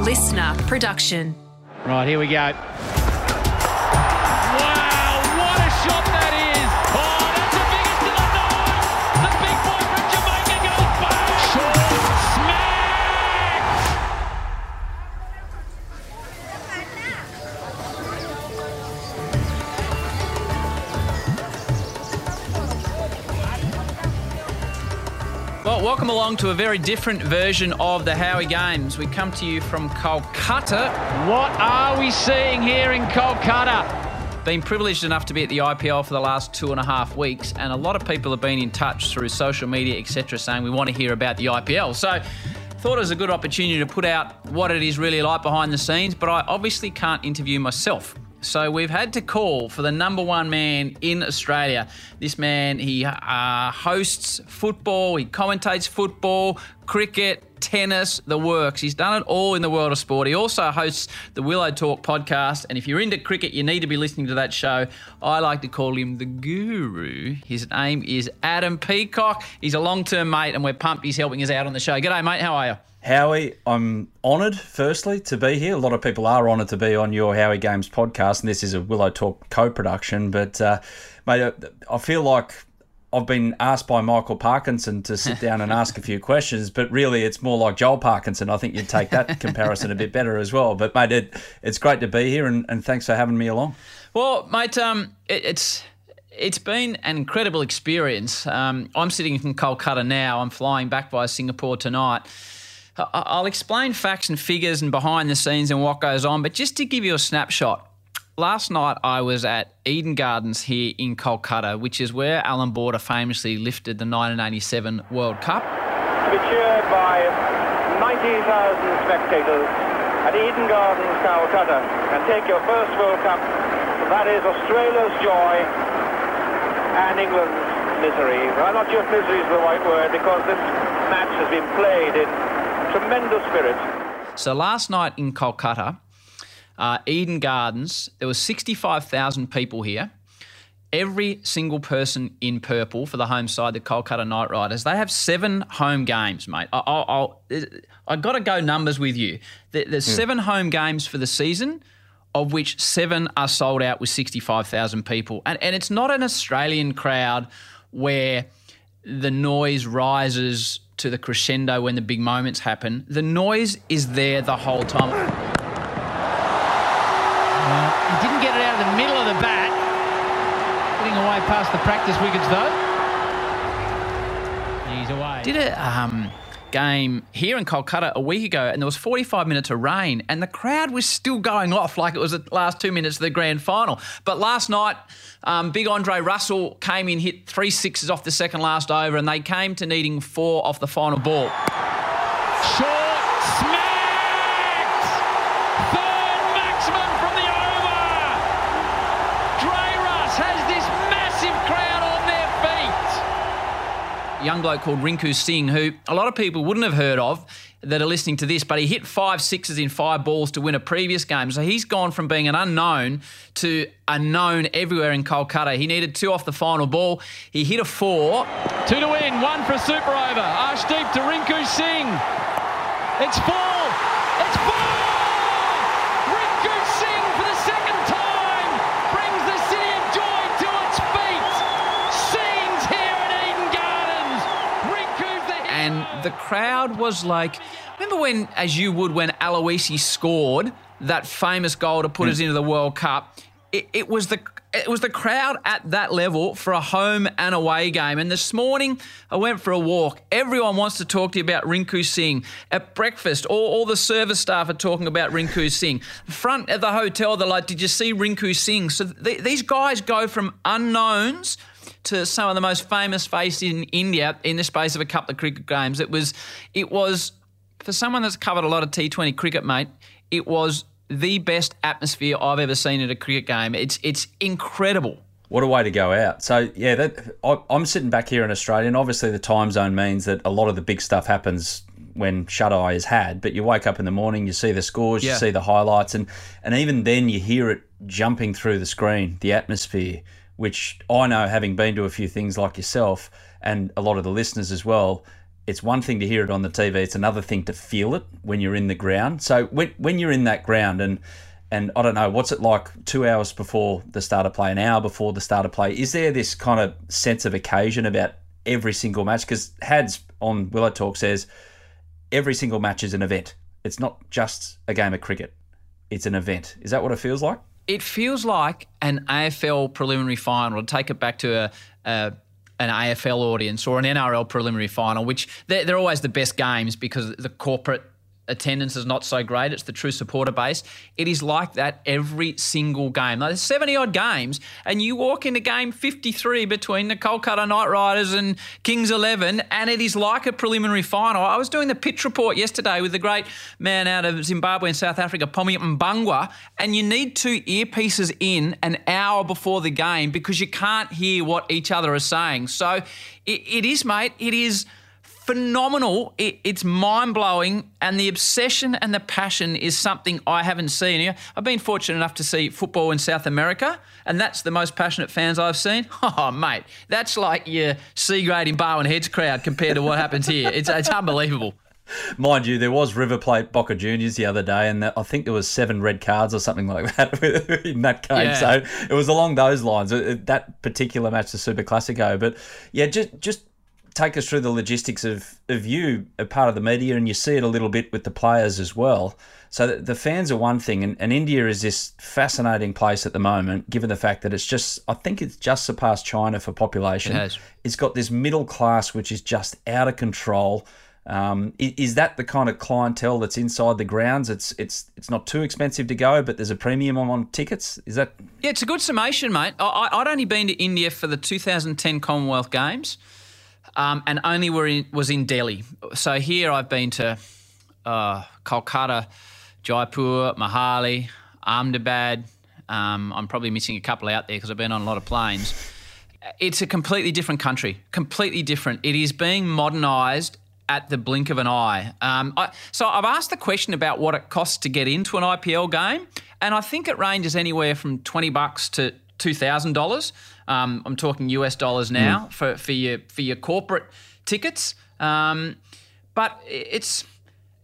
listener production. Right, here we go. Welcome along to a very different version of the Howie Games. We come to you from Kolkata. What are we seeing here in Kolkata? Been privileged enough to be at the IPL for the last two and a half weeks, and a lot of people have been in touch through social media, etc., saying we want to hear about the IPL. So, thought it was a good opportunity to put out what it is really like behind the scenes, but I obviously can't interview myself. So we've had to call for the number one man in Australia. This man, he uh, hosts football, he commentates football, cricket, tennis, the works. He's done it all in the world of sport. He also hosts the Willow Talk podcast. And if you're into cricket, you need to be listening to that show. I like to call him the guru. His name is Adam Peacock. He's a long term mate, and we're pumped he's helping us out on the show. G'day, mate. How are you? Howie, I'm honoured, firstly, to be here. A lot of people are honoured to be on your Howie Games podcast, and this is a Willow Talk co production. But, uh, mate, I feel like I've been asked by Michael Parkinson to sit down and ask a few questions, but really it's more like Joel Parkinson. I think you'd take that comparison a bit better as well. But, mate, it, it's great to be here, and, and thanks for having me along. Well, mate, um, it, it's it's been an incredible experience. Um, I'm sitting in Kolkata now. I'm flying back via Singapore tonight. I- I'll explain facts and figures and behind the scenes and what goes on, but just to give you a snapshot. Last night I was at Eden Gardens here in Kolkata, which is where Alan Border famously lifted the 1987 World Cup. to be cheered by 90,000 spectators at Eden Gardens, Calcutta, and take your first World Cup. That is Australia's joy and England's misery. Well, not just misery is the right word, because this match has been played in tremendous spirit. So last night in Kolkata, uh, Eden Gardens, there were 65,000 people here. Every single person in purple for the home side, the Kolkata Knight Riders, they have seven home games, mate. I, I'll, I'll, I got to go numbers with you. There- There's seven home games for the season, of which seven are sold out with 65,000 people. And, and it's not an Australian crowd where the noise rises to the crescendo when the big moments happen. The noise is there the whole time. He didn't get it out of the middle of the bat. Getting away past the practice wickets, though. He's away. Did a um, game here in Kolkata a week ago, and there was 45 minutes of rain, and the crowd was still going off like it was the last two minutes of the grand final. But last night, um, Big Andre Russell came in, hit three sixes off the second last over, and they came to needing four off the final ball. Short young bloke called Rinku Singh, who a lot of people wouldn't have heard of that are listening to this, but he hit five sixes in five balls to win a previous game. So he's gone from being an unknown to a known everywhere in Kolkata. He needed two off the final ball. He hit a four. Two to win, one for a super over. Arshdeep to Rinku Singh. It's full. It's full. Rinku Singh for the second time brings the city of joy to its feet. Sings here at Eden Gardens. Rinku's the hero. and the crowd was like, remember when, as you would, when Aloisi scored that famous goal to put us mm. into the World Cup? It, it was the it was the crowd at that level for a home and away game. And this morning, I went for a walk. Everyone wants to talk to you about Rinku Singh. At breakfast, all, all the service staff are talking about Rinku Singh. Front at the hotel, they're like, "Did you see Rinku Singh?" So th- these guys go from unknowns to some of the most famous faces in India in the space of a couple of cricket games. It was, it was for someone that's covered a lot of T20 cricket, mate. It was the best atmosphere I've ever seen at a cricket game. It's it's incredible. What a way to go out. So, yeah, that I, I'm sitting back here in Australia, and obviously the time zone means that a lot of the big stuff happens when shut eye is had. But you wake up in the morning, you see the scores, Yeah. you see the highlights, and, and even then you hear it jumping through the screen, the atmosphere, which I know, having been to a few things like yourself and a lot of the listeners as well, it's one thing to hear it on the TV. It's another thing to feel it when you're in the ground. So when when you're in that ground and and I don't know what's it like two hours before the start of play, an hour before the start of play. Is there this kind of sense of occasion about every single match? Because Hads on Willow Talk says every single match is an event. It's not just a game of cricket. It's an event. Is that what it feels like? It feels like an AFL preliminary final. To take it back to a, a an AFL audience or an NRL preliminary final, which they're, they're always the best games because the corporate attendance is not so great. It's the true supporter base. It is like that every single game. There's 70 odd games, and you walk into game 53 between the Kolkata Knight Riders and Kings 11, and it is like a preliminary final. I was doing the pitch report yesterday with the great man out of Zimbabwe and South Africa, Pomi Mbangwa, and you need two earpieces in an hour before the game because you can't hear what each other are saying. So it, it is, mate. It is phenomenal. It, it's mind blowing, and the obsession and the passion is something I haven't seen here. I've been fortunate enough to see football in South America, and that's the most passionate fans I've seen. Oh, mate, that's like your C grade in Barwon Heads crowd compared to what happens here. It's, it's unbelievable. Mind you, there was River Plate Boca Juniors the other day, and I think there was seven red cards or something like that in that game. Yeah. So it was along those lines. Uh, uh, that particular match, the Super Classico. But yeah, just just take us through the logistics of, of you, a part of the media, and you see it a little bit with the players as well. So the fans are one thing, and, and India is this fascinating place at the moment, given the fact that it's just, I think it's just surpassed China for population. It has. It's got this middle class which is just out of control. Um, is that the kind of clientele that's inside the grounds? It's it's it's not too expensive to go, but there's a premium on tickets. Is that? Yeah, it's a good summation, mate. I, I'd only been to India for the 2010 Commonwealth Games um, and only were in, was in Delhi. So here I've been to uh, Kolkata, Jaipur, Mohali, Ahmedabad. Um, I'm probably missing a couple out there because I've been on a lot of planes. It's a completely different country, completely different. It is being modernised at the blink of an eye. Um, I, so I've asked the question about what it costs to get into an IPL game, and I think it ranges anywhere from twenty bucks to two thousand dollars. Um, I'm talking US dollars now mm. for, for your for your corporate tickets. Um, but it's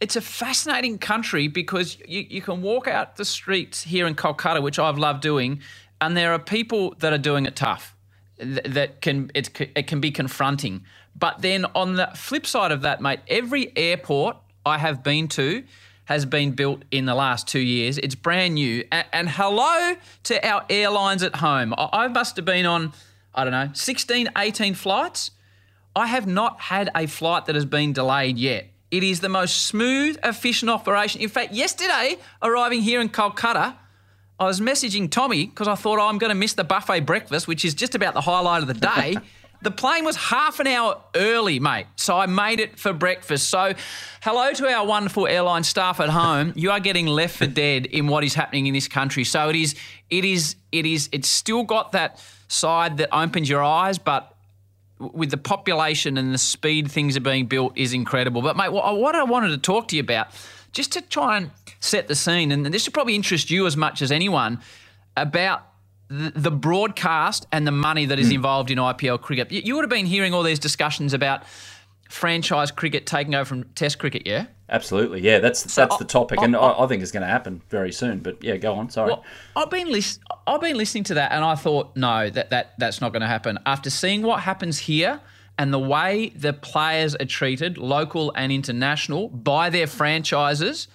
it's a fascinating country because you, you can walk out the streets here in Kolkata, which I've loved doing, and there are people that are doing it tough. That can it, it can be confronting. But then on the flip side of that, mate, every airport I have been to has been built in the last two years. It's brand new. And, and hello to our airlines at home. I, I must have been on, I don't know, 16, 18 flights. I have not had a flight that has been delayed yet. It is the most smooth, efficient operation. In fact, yesterday, arriving here in Kolkata, I was messaging Tommy because I thought oh, I'm going to miss the buffet breakfast, which is just about the highlight of the day. The plane was half an hour early, mate. So I made it for breakfast. So, hello to our wonderful airline staff at home. You are getting left for dead in what is happening in this country. So it is, it is, it is. It's still got that side that opens your eyes, but with the population and the speed things are being built is incredible. But mate, what I wanted to talk to you about, just to try and set the scene, and this should probably interest you as much as anyone about the broadcast and the money that is hmm. involved in IPL cricket. You would have been hearing all these discussions about franchise cricket taking over from Test cricket, yeah? Absolutely, yeah. That's so that's I, the topic, I, and I, I, think it's going to happen very soon. But yeah, go on. Sorry. Well, I've been lis- I've been listening to that, and I thought, no, that that that's not going to happen. After seeing what happens here and the way the players are treated, local and international, by their franchises,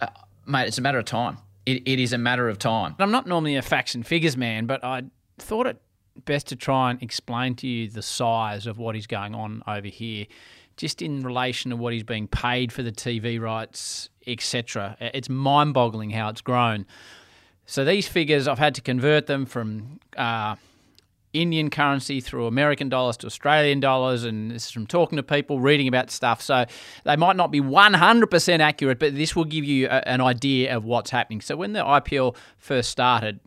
uh, mate, it's a matter of time it, it is a matter of time. I'm not normally a facts and figures man, but I thought it best to try and explain to you the size of what is going on over here, just in relation to what he's being paid for the TV rights, etc. It's mind-boggling how it's grown. So these figures, I've had to convert them from uh, Indian currency through American dollars to Australian dollars, and this is from talking to people, reading about stuff. So they might not be 100% accurate, but this will give you a, an idea of what's happening. So when the IPL first started,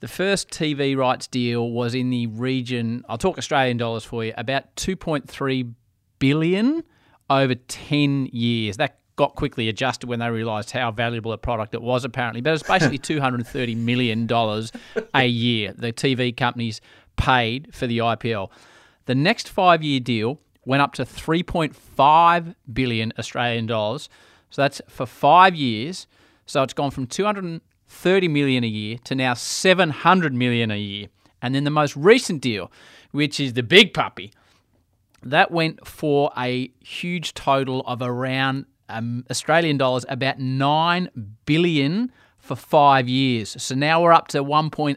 the first TV rights deal was in the region, I'll talk Australian dollars for you, about 2.3 billion over 10 years. That got quickly adjusted when they realised how valuable a product it was, apparently. But it's basically $230 million a year. The TV companies paid for the IPL. The next five year deal went up to 3.5 billion Australian dollars. So that's for five years. So it's gone from 230 million a year to now 700 million a year. And then the most recent deal, which is the big puppy, that went for a huge total of around um, Australian dollars, about 9 billion for five years. So now we're up to 1.8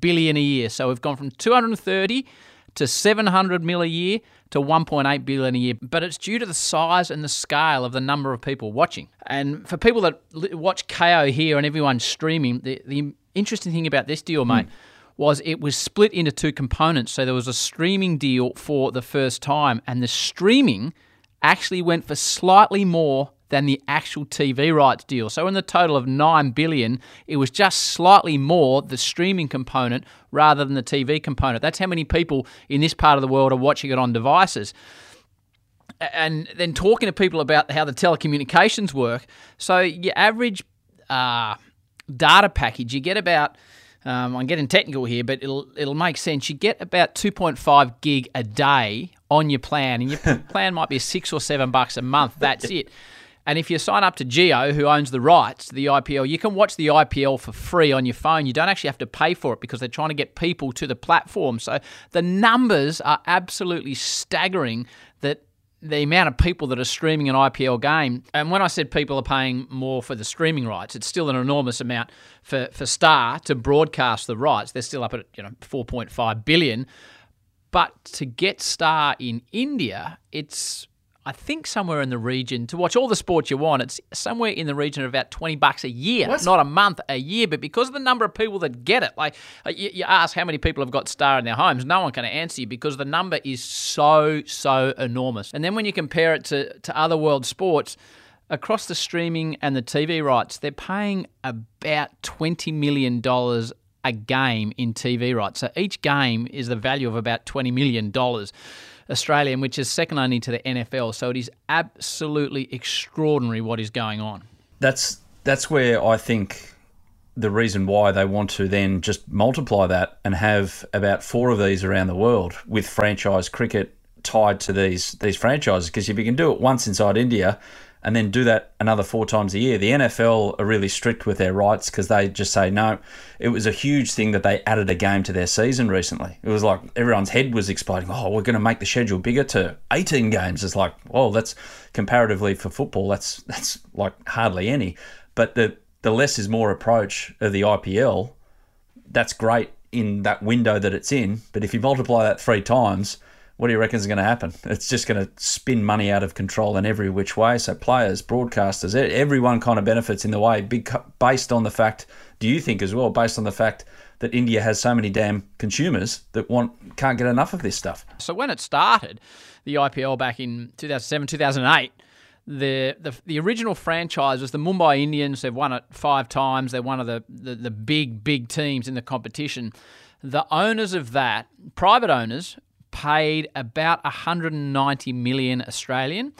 billion a year. So we've gone from 230 to 700 mil a year to 1.8 billion a year. But it's due to the size and the scale of the number of people watching. And for people that watch KO here and everyone streaming, the, the interesting thing about this deal, mate. Mm was it was split into two components. So there was a streaming deal for the first time, and the streaming actually went for slightly more than the actual TV rights deal. So in the total of 9 billion, it was just slightly more the streaming component rather than the TV component. That's how many people in this part of the world are watching it on devices. And then talking to people about how the telecommunications work. So your average uh, data package, you get about um, I'm getting technical here, but it'll it'll make sense. You get about 2.5 gig a day on your plan, and your plan might be six or seven bucks a month. That's it. And if you sign up to Jio, who owns the rights to the IPL, you can watch the IPL for free on your phone. You don't actually have to pay for it because they're trying to get people to the platform. So the numbers are absolutely staggering that the amount of people that are streaming an IPL game. And when I said people are paying more for the streaming rights, it's still an enormous amount for, for Star to broadcast the rights. They're still up at you know 4.5 billion. But to get Star in India, it's I think somewhere in the region to watch all the sports you want. It's somewhere in the region of about twenty bucks a year, what? not a month, a year. But because of the number of people that get it, like you, you ask how many people have got Star in their homes, no one can answer you because the number is so so enormous. And then when you compare it to to other world sports. Across the streaming and the TV rights, they're paying about $20 million a game in TV rights. So each game is the value of about $20 million. Australian, which is second only to the NFL. So it is absolutely extraordinary what is going on. That's that's where I think the reason why they want to then just multiply that and have about four of these around the world with franchise cricket tied to these these franchises because if you can do it once inside India and then do that another four times a year. The NFL are really strict with their rights because they just say no. It was a huge thing that they added a game to their season recently. It was like everyone's head was exploding. Oh, we're going to make the schedule bigger to 18 games. It's like, well, that's comparatively for football, that's that's like hardly any. But the the less is more approach of the IPL, that's great in that window that it's in. But if you multiply that three times, what do you reckon is going to happen? It's just going to spin money out of control in every which way. So players, broadcasters, everyone kind of benefits in the way, based on the fact. Do you think as well, based on the fact that India has so many damn consumers that want can't get enough of this stuff? So when it started, the IPL back in 2007, 2008. The, the the original franchise was the Mumbai Indians. They've won it five times. They're one of the, the, the big, big teams in the competition. The owners of that, private owners, paid about 190 million Australian.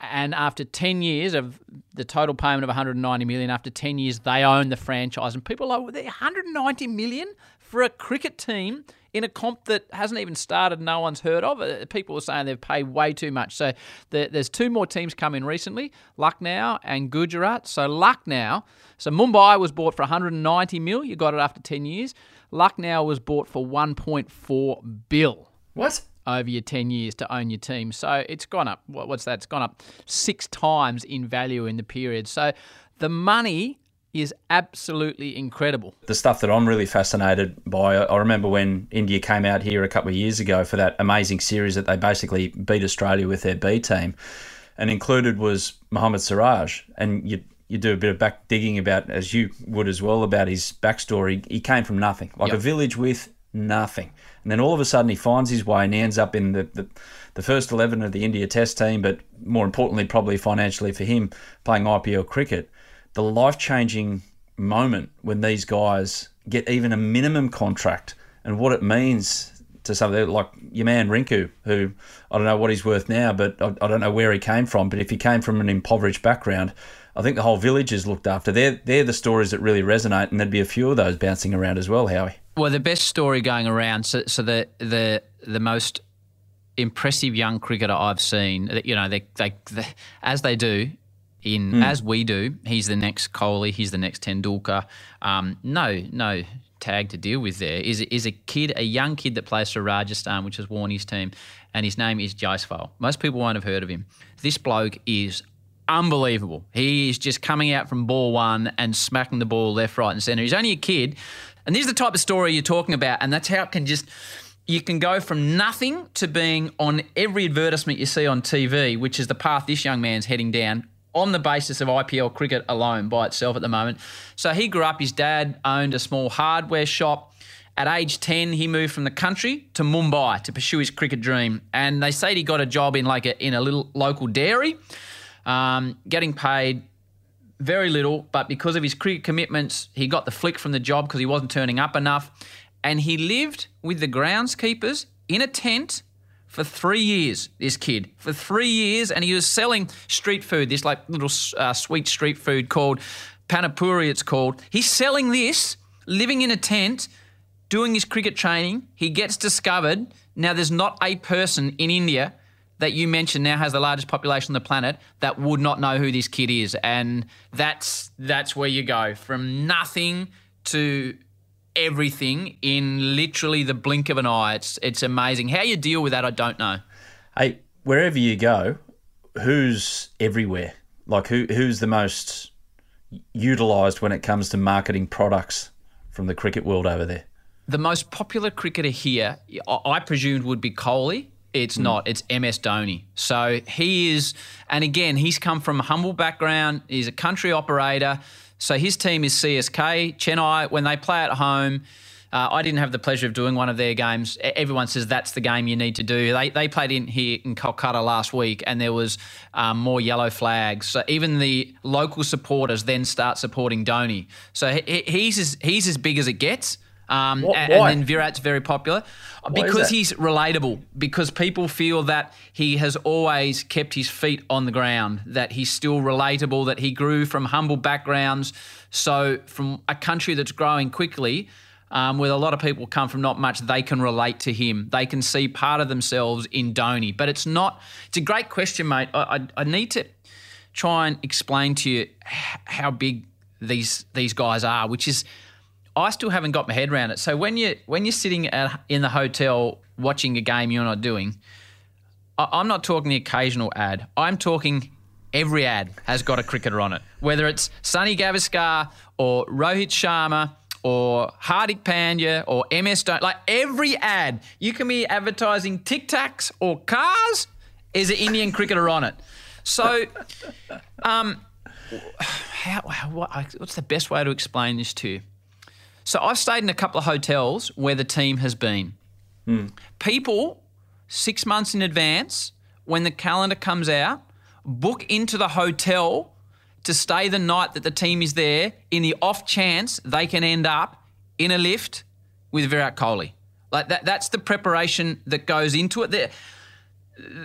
And after 10 years of the total payment of 190 million, after 10 years, they own the franchise. And people are, like, 190 million for a cricket team in a comp that hasn't even started, no one's heard of. Uh, people are saying they've paid way too much. So there's two more teams come in recently, Lucknow and Gujarat. So Lucknow, so Mumbai was bought for 190 mil. You got it after 10 years. Lucknow was bought for 1.4 bill. What? Over your 10 years to own your team. So it's gone up. What's that? It's gone up six times in value in the period. So the money is absolutely incredible. The stuff that I'm really fascinated by, I remember when India came out here a couple of years ago for that amazing series that they basically beat Australia with their B team, and included was Mohammad Siraj. And you you do a bit of back digging about, as you would as well, about his backstory. He came from nothing, like yep. a village with nothing. And then all of a sudden he finds his way and he ends up in the, the, the, first 11 of the India Test team, but more importantly, probably financially for him, playing IPL cricket. The life changing moment when these guys get even a minimum contract and what it means to somebody like your man Rinku, who I don't know what he's worth now, but I, I don't know where he came from. But if he came from an impoverished background, I think the whole village is looked after. They're they're the stories that really resonate, and there'd be a few of those bouncing around as well, Howie. Well, the best story going around. So, so the the the most impressive young cricketer I've seen. You know, they, they, they as they do in as we do. He's the next Kohli. He's the next Tendulkar. Um, no, no tag to deal with. There is is a kid, a young kid that plays for Rajasthan, which is Warnie's team, and his name is Jaiswal. Most people won't have heard of him. This bloke is unbelievable. He is just coming out from ball one and smacking the ball left, right, and centre. He's only a kid, and this is the type of story you're talking about, and that's how it can just. You can go from nothing to being on every advertisement you see on TV, which is the path this young man's heading down on the basis of IPL cricket alone by itself at the moment. So he grew up, his dad owned a small hardware shop. At age 10, he moved from the country to Mumbai to pursue his cricket dream. And they say he got a job in like a, in a little local dairy, um, getting paid very little, but because of his cricket commitments, he got the flick from the job because he wasn't turning up enough. And he lived with the groundskeepers in a tent for three years, this kid, for three years. And he was selling street food, this like little uh, sweet street food called Panipuri, it's called. He's selling this, living in a tent, doing his cricket training. He gets discovered. Now, there's not a person in India that you mentioned now has the largest population on the planet that would not know who this kid is. And that's that's where you go from nothing to everything in literally the blink of an eye. It's it's amazing. How you deal with that, I don't know. Hey, wherever you go, who's everywhere? Like who who's the most utilized when it comes to marketing products from the cricket world over there? The most popular cricketer here, I I presumed, would be Kohli. It's not. It's MS Dhoni. So he is, and again, he's come from a humble background. He's a country operator. So his team is CSK, Chennai. When they play at home, uh, I didn't have the pleasure of doing one of their games. Everyone says that's the game you need to do. They, they played in here in Kolkata last week, and there was um, more yellow flags. So even the local supporters then start supporting Dhoni. So he, he- he's as, he's as big as it gets. Um, Wh- and, and then Virat's very popular because he's relatable. Because people feel that he has always kept his feet on the ground, that he's still relatable, that he grew from humble backgrounds. So from a country that's growing quickly, um, where a lot of people come from not much, they can relate to him. They can see part of themselves in Dhoni. But it's not. It's a great question, mate. I, I, I need to try and explain to you how big these these guys are, which is I still haven't got my head around it. So when you when you're sitting at, in the hotel watching a game you're not doing, I, I'm not talking the occasional ad. I'm talking every ad has got a cricketer on it, whether it's Sunny Gavaskar or Rohit Sharma or Hardik Pandya or MS Dhoni. Like every ad, you can be advertising Tic Tacs or cars. Is an Indian cricketer on it? So, um, how, how what, what's the best way to explain this to you? So I've stayed in a couple of hotels where the team has been. People, six months in advance, when the calendar comes out, book into the hotel to stay the night that the team is there in the off chance they can end up in a lift with Virat Kohli. Like that, that's the preparation that goes into it. They're-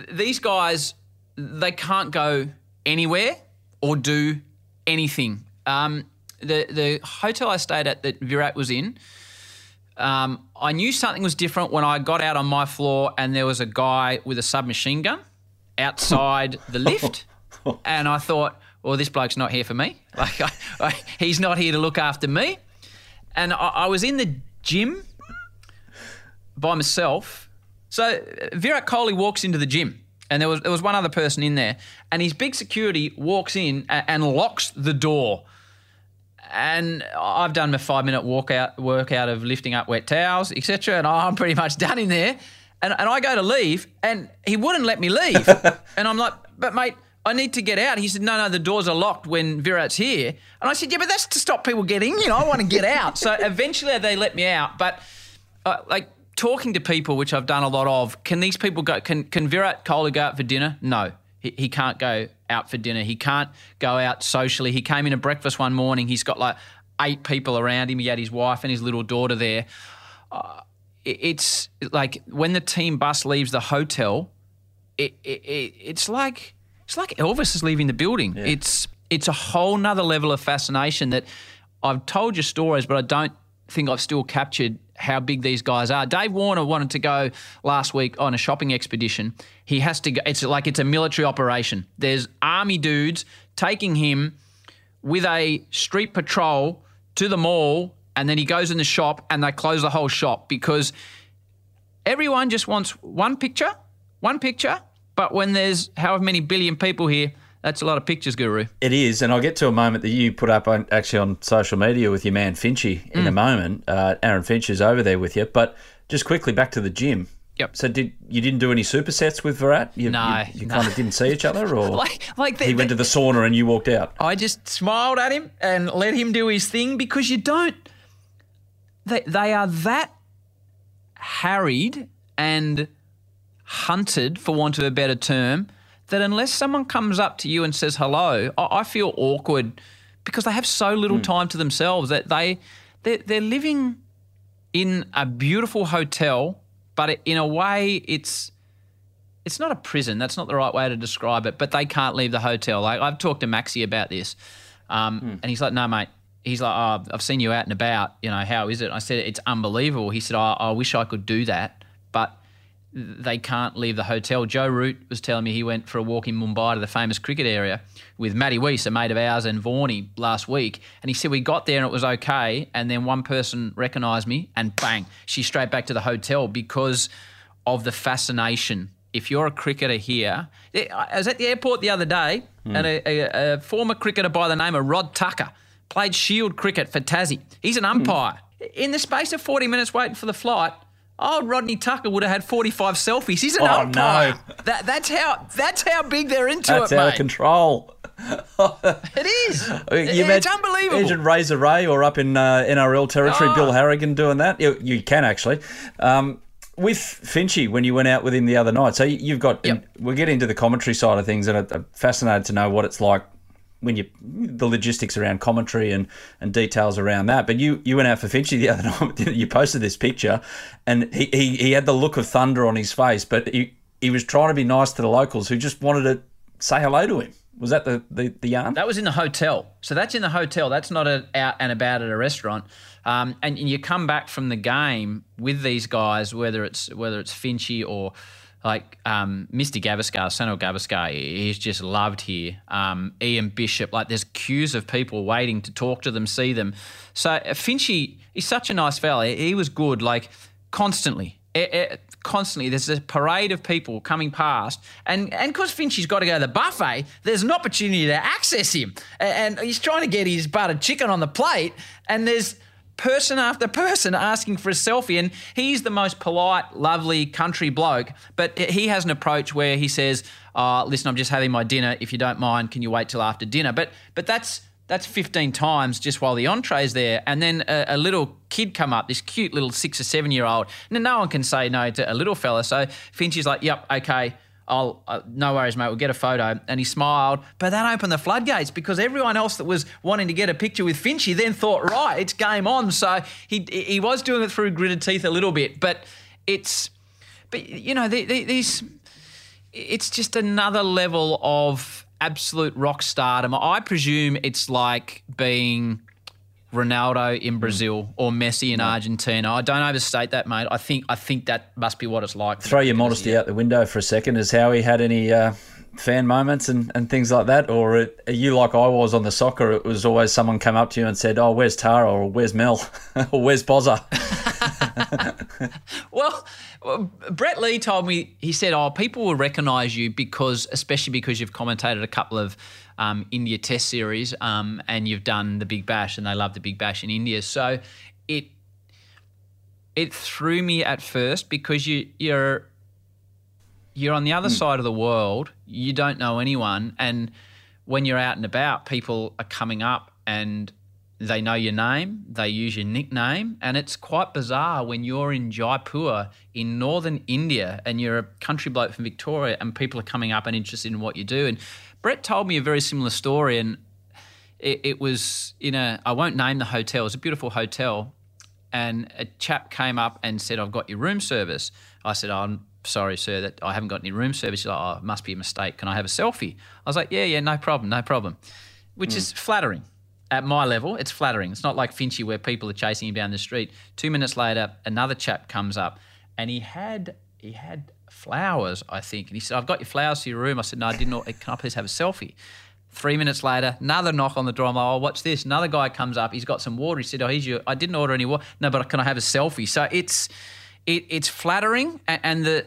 these guys, they can't go anywhere or do anything. Um, the the hotel I stayed at that Virat was in, um, I knew something was different when I got out on my floor and there was a guy with a submachine gun outside the lift, and I thought, well, this bloke's not here for me. Like, I, I, he's not here to look after me. And I, I was in the gym by myself. So uh, Virat Kohli walks into the gym, and there was there was one other person in there, and his big security walks in and, and locks the door. And I've done my five minute walkout workout of lifting up wet towels, etc. And I'm pretty much done in there. And, and I go to leave, and he wouldn't let me leave. and I'm like, but mate, I need to get out. He said, no, no, the doors are locked when Virat's here. And I said, yeah, but that's to stop people getting. You know, I want to get out. so eventually they let me out. But uh, like talking to people, which I've done a lot of, can these people go? Can can Virat Kohli go out for dinner? No, he, he can't go out for dinner. He can't go out socially. He came in at breakfast one morning. He's got like eight people around him. He had his wife and his little daughter there. Uh, it- it's like when the team bus leaves the hotel, it, it, it it's like it's like Elvis is leaving the building. It's it's a whole nother level of fascination that I've told you stories, but I don't think I've still captured how big these guys are. Dave Warner wanted to go last week on a shopping expedition. He has to go. It's like it's a military operation. There's army dudes taking him with a street patrol to the mall, and then he goes in the shop and they close the whole shop because everyone just wants one picture, one picture. But when there's however many billion people here, that's a lot of pictures, Guru. It is, and I'll get to a moment that you put up on, actually on social media with your man Finchy in Mm. a moment. Uh, Aaron Finch is over there with you, but just quickly back to the gym. Yep. So did you didn't do any supersets with Virat? You, No, you, you no. kind of didn't see each other, or Like, like the, he went to the sauna and you walked out. I just smiled at him and let him do his thing because you don't. They, they are that harried and hunted, for want of a better term, that unless someone comes up to you and says hello, I, I feel awkward because they have so little time to themselves that they they're, they're living in a beautiful hotel, but in a way, it's it's not a prison. That's not the right way to describe it. But they can't leave the hotel. Like I've talked to Maxi about this, um, and he's like, "No, mate." He's like, "Oh, I've seen you out and about. You know, how is it?" I said, "It's unbelievable." He said, "I, I wish I could do that, but they can't leave the hotel." Joe Root was telling me he went for a walk in Mumbai to the famous cricket area with Matty Weiss, a mate of ours, and Vorney last week. And he said we got there and it was okay, and then one person recognised me, and bang, she's straight back to the hotel because of the fascination. If you're a cricketer here, eh, I was at the airport the other day, hmm. and a, a, a former cricketer by the name of Rod Tucker played Shield cricket for Tassie. He's an umpire. Hmm. In the space of 40 minutes waiting for the flight, old Rodney Tucker would have had 45 selfies. He's an Oh, umpire. no. That, that's how that's how big they're into it. That's it, out mate. of control. It is. You it's imagine- unbelievable. Imagine Razor Ray or up in uh, NRL territory, Oh. Bill Harrigan doing that. You, you can actually. Um, with Finchy, when you went out with him the other night, so you- you've got. Yep. We'll get into the commentary side of things, and I'm fascinated to know what it's like when you the logistics around commentary and, and details around that. But you you went out for Finchy the other night. You posted this picture, and he, he, he had the look of thunder on his face, but he he was trying to be nice to the locals who just wanted to say hello to him. Was that the the, the yarn? That was in the hotel. So that's in the hotel. That's not a, out and about at a restaurant. Um, and, and you come back from the game with these guys, whether it's whether it's Finchy or like um, Mr. Gavaskar, Sunil Gavaskar, he's just loved here. Um, Ian Bishop, like there's queues of people waiting to talk to them, see them. So uh, Finchy, he's such a nice fella. He was good, like constantly. Eh, eh, constantly there's a parade of people coming past and and because Finchy's got to go to the buffet there's an opportunity to access him and, and he's trying to get his buttered chicken on the plate and there's person after person asking for a selfie and he's the most polite lovely country bloke but he has an approach where he says uh, listen I'm just having my dinner if you don't mind can you wait till after dinner but but that's that's 15 times just while the entree's there. And then a, a little kid come up, this cute little six or seven year old. Now, no one can say no to a little fella. So Finch is like, yep, okay. I'll, uh, no worries, mate. We'll get a photo. And he smiled, but that opened the floodgates because everyone else that was wanting to get a picture with Finchy then thought, right, it's game on. So he he was doing it through gritted teeth a little bit, but it's, but you know, the, the, these, it's just another level of absolute rock stardom. I presume it's like being Ronaldo in Brazil or Messi in Argentina. I don't overstate that, mate. I think I think that must be what it's like. throw your modesty out the window for a second. Has Howie had any uh, fan moments and, and things like that? Or are you like I was on the soccer? It was always someone come up to you and said, Oh, where's Tara? Or where's Mel? or where's Bozza? Well, well, Brett Lee told me he said, "Oh, people will recognise you because, especially because you've commentated a couple of um, India Test series um, and you've done the Big Bash, and they love the Big Bash in India." So it it threw me at first because you you're you're on the other side of the world. You don't know anyone, and when you're out and about, people are coming up and they know your name, they use your nickname, and it's quite bizarre when you're in Jaipur in northern India and you're a country bloke from Victoria and people are coming up and interested in what you do. And Brett told me a very similar story, and it, it was in a, I won't name the hotel, it's a beautiful hotel. And a chap came up and said, I've got your room service. I said, oh, I'm sorry, sir, that I haven't got any room service. He's like, oh, it must be a mistake. Can I have a selfie? I was like, yeah, yeah, no problem, no problem, which hmm. is flattering. at my level, it's flattering. It's not like Finchy where people are chasing him down the street. Two minutes later, another chap comes up, and he had he had flowers, I think, and he said, "I've got your flowers to your room." I said, "No, I didn't. Order can I please have a selfie?" Three minutes later, another knock on the door. I'm like, oh, what's this? Another guy comes up. He's got some water. He said, oh, here's your. I didn't order any water. No, but can I have a selfie? So it's it, it's flattering, and the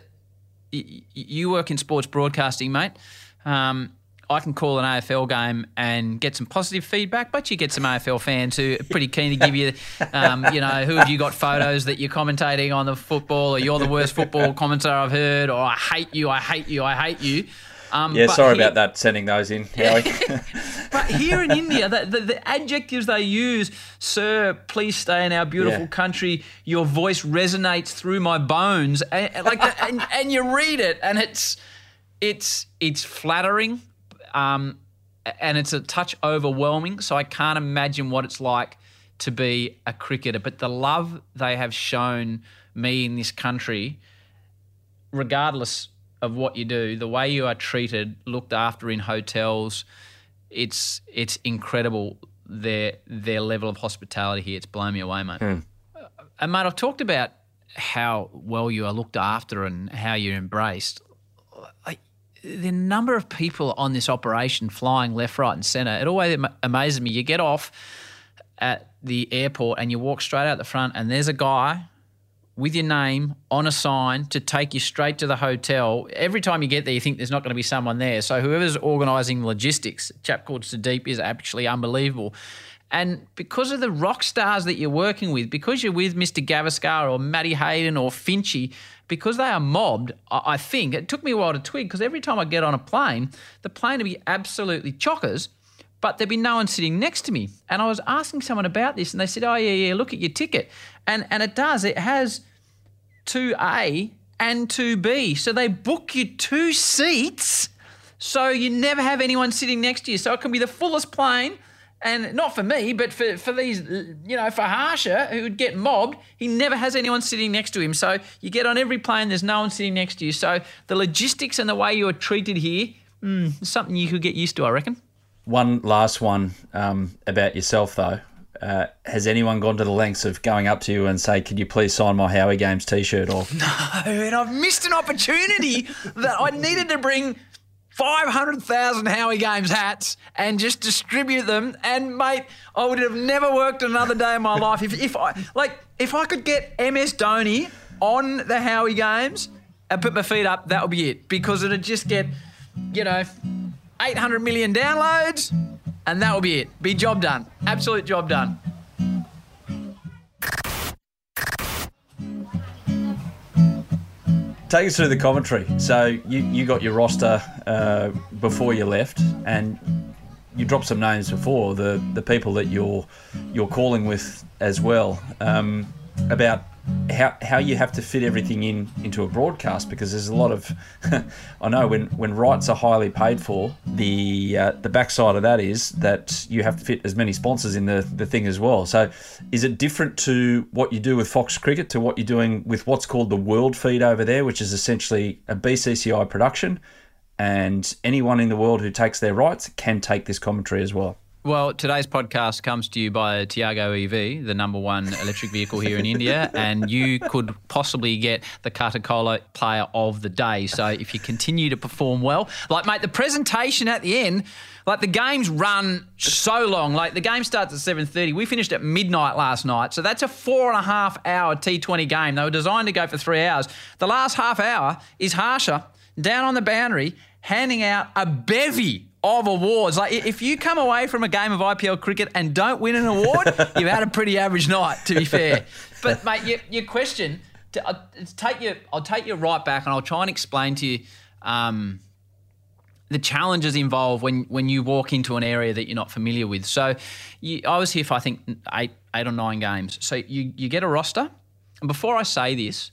you work in sports broadcasting, mate. Um, I can call an AFL game and get some positive feedback, but you get some AFL fans who are pretty keen to give you, um, you know, who have you got photos that you're commentating on the football, or you're the worst football commentator I've heard, or I hate you, I hate you, I hate you. Um, yeah, sorry about that, sending those in, but here in India, the, the, the, adjectives they use, sir, please stay in our beautiful yeah. country. Your voice resonates through my bones, and, like, and, and you read it, and it's it's it's flattering um, and it's a touch overwhelming. So I can't imagine what it's like to be a cricketer. But the love they have shown me in this country, regardless of what you do, the way you are treated, looked after in hotels, it's it's incredible. Their their level of hospitality here, it's blown me away, mate. Mm. And mate, I've talked about how well you are looked after and how you're embraced the number of people on this operation flying left, right, and centre, it always amazes me. You get off at the airport and you walk straight out the front, and there's a guy with your name on a sign to take you straight to the hotel. Every time you get there, you think there's not going to be someone there. So whoever's organising logistics, a chap called Sudeep, is actually unbelievable. And because of the rock stars that you're working with, because you're with Mr. Gavaskar or Matty Hayden or Finchy, because they are mobbed, I think it took me a while to twig because every time I get on a plane, the plane would be absolutely chockers, but there'd be no one sitting next to me. And I was asking someone about this, and they said, "Oh yeah, yeah, look at your ticket," and and it does. It has two A and two B, so they book you two seats, so you never have anyone sitting next to you. So it can be the fullest plane and not for me, but for, for these, you know, for Harsha, who would get mobbed, he never has anyone sitting next to him. So you get on every plane, there's no one sitting next to you. So the logistics and the way you are treated here, mm, something you could get used to, I reckon. One last one um, about yourself, though. Uh, has anyone gone to the lengths of going up to you and say, "Could you please sign my Howie Games T-shirt?" Or no, and I've missed an opportunity that I needed to bring 500,000 Howie Games hats and just distribute them. And mate, I would have never worked another day in my life if, if I like if I could get MS Dhoni on the Howie Games and put my feet up, that would be it. Because it'd just get, you know, 800 million downloads, and that would be it. Be job done. Absolute job done. Take us through the commentary. So you, you got your roster uh, before you left, and you dropped some names before the the people that you're you're calling with as well um, about how how you have to fit everything in into a broadcast because there's a lot of I know when when rights are highly paid for the uh, the backside of that is that you have to fit as many sponsors in the the thing as well. So is it different to what you do with Fox Cricket to what you're doing with what's called the World Feed over there, which is essentially a BCCI production, and anyone in the world who takes their rights can take this commentary as well. Well, today's podcast comes to you by Tiago EV, the number one electric vehicle here in India, and you could possibly get the Coca-Cola Player of the Day. So if you continue to perform well, like mate, the presentation at the end, like the games run so long. Like the game starts at seven thirty. We finished at midnight last night, so that's a four and a half hour T Twenty game. They were designed to go for three hours. The last half hour is Harsha down on the boundary handing out a bevy of awards. Like if you come away from a game of IPL cricket and don't win an award, you've had a pretty average night, to be fair. But mate, your, your question, to, uh, take you, I'll take you right back, and I'll try and explain to you um, the challenges involved when when you walk into an area that you're not familiar with. So, you, I was here for I think eight eight or nine games. So you you get a roster, and before I say this,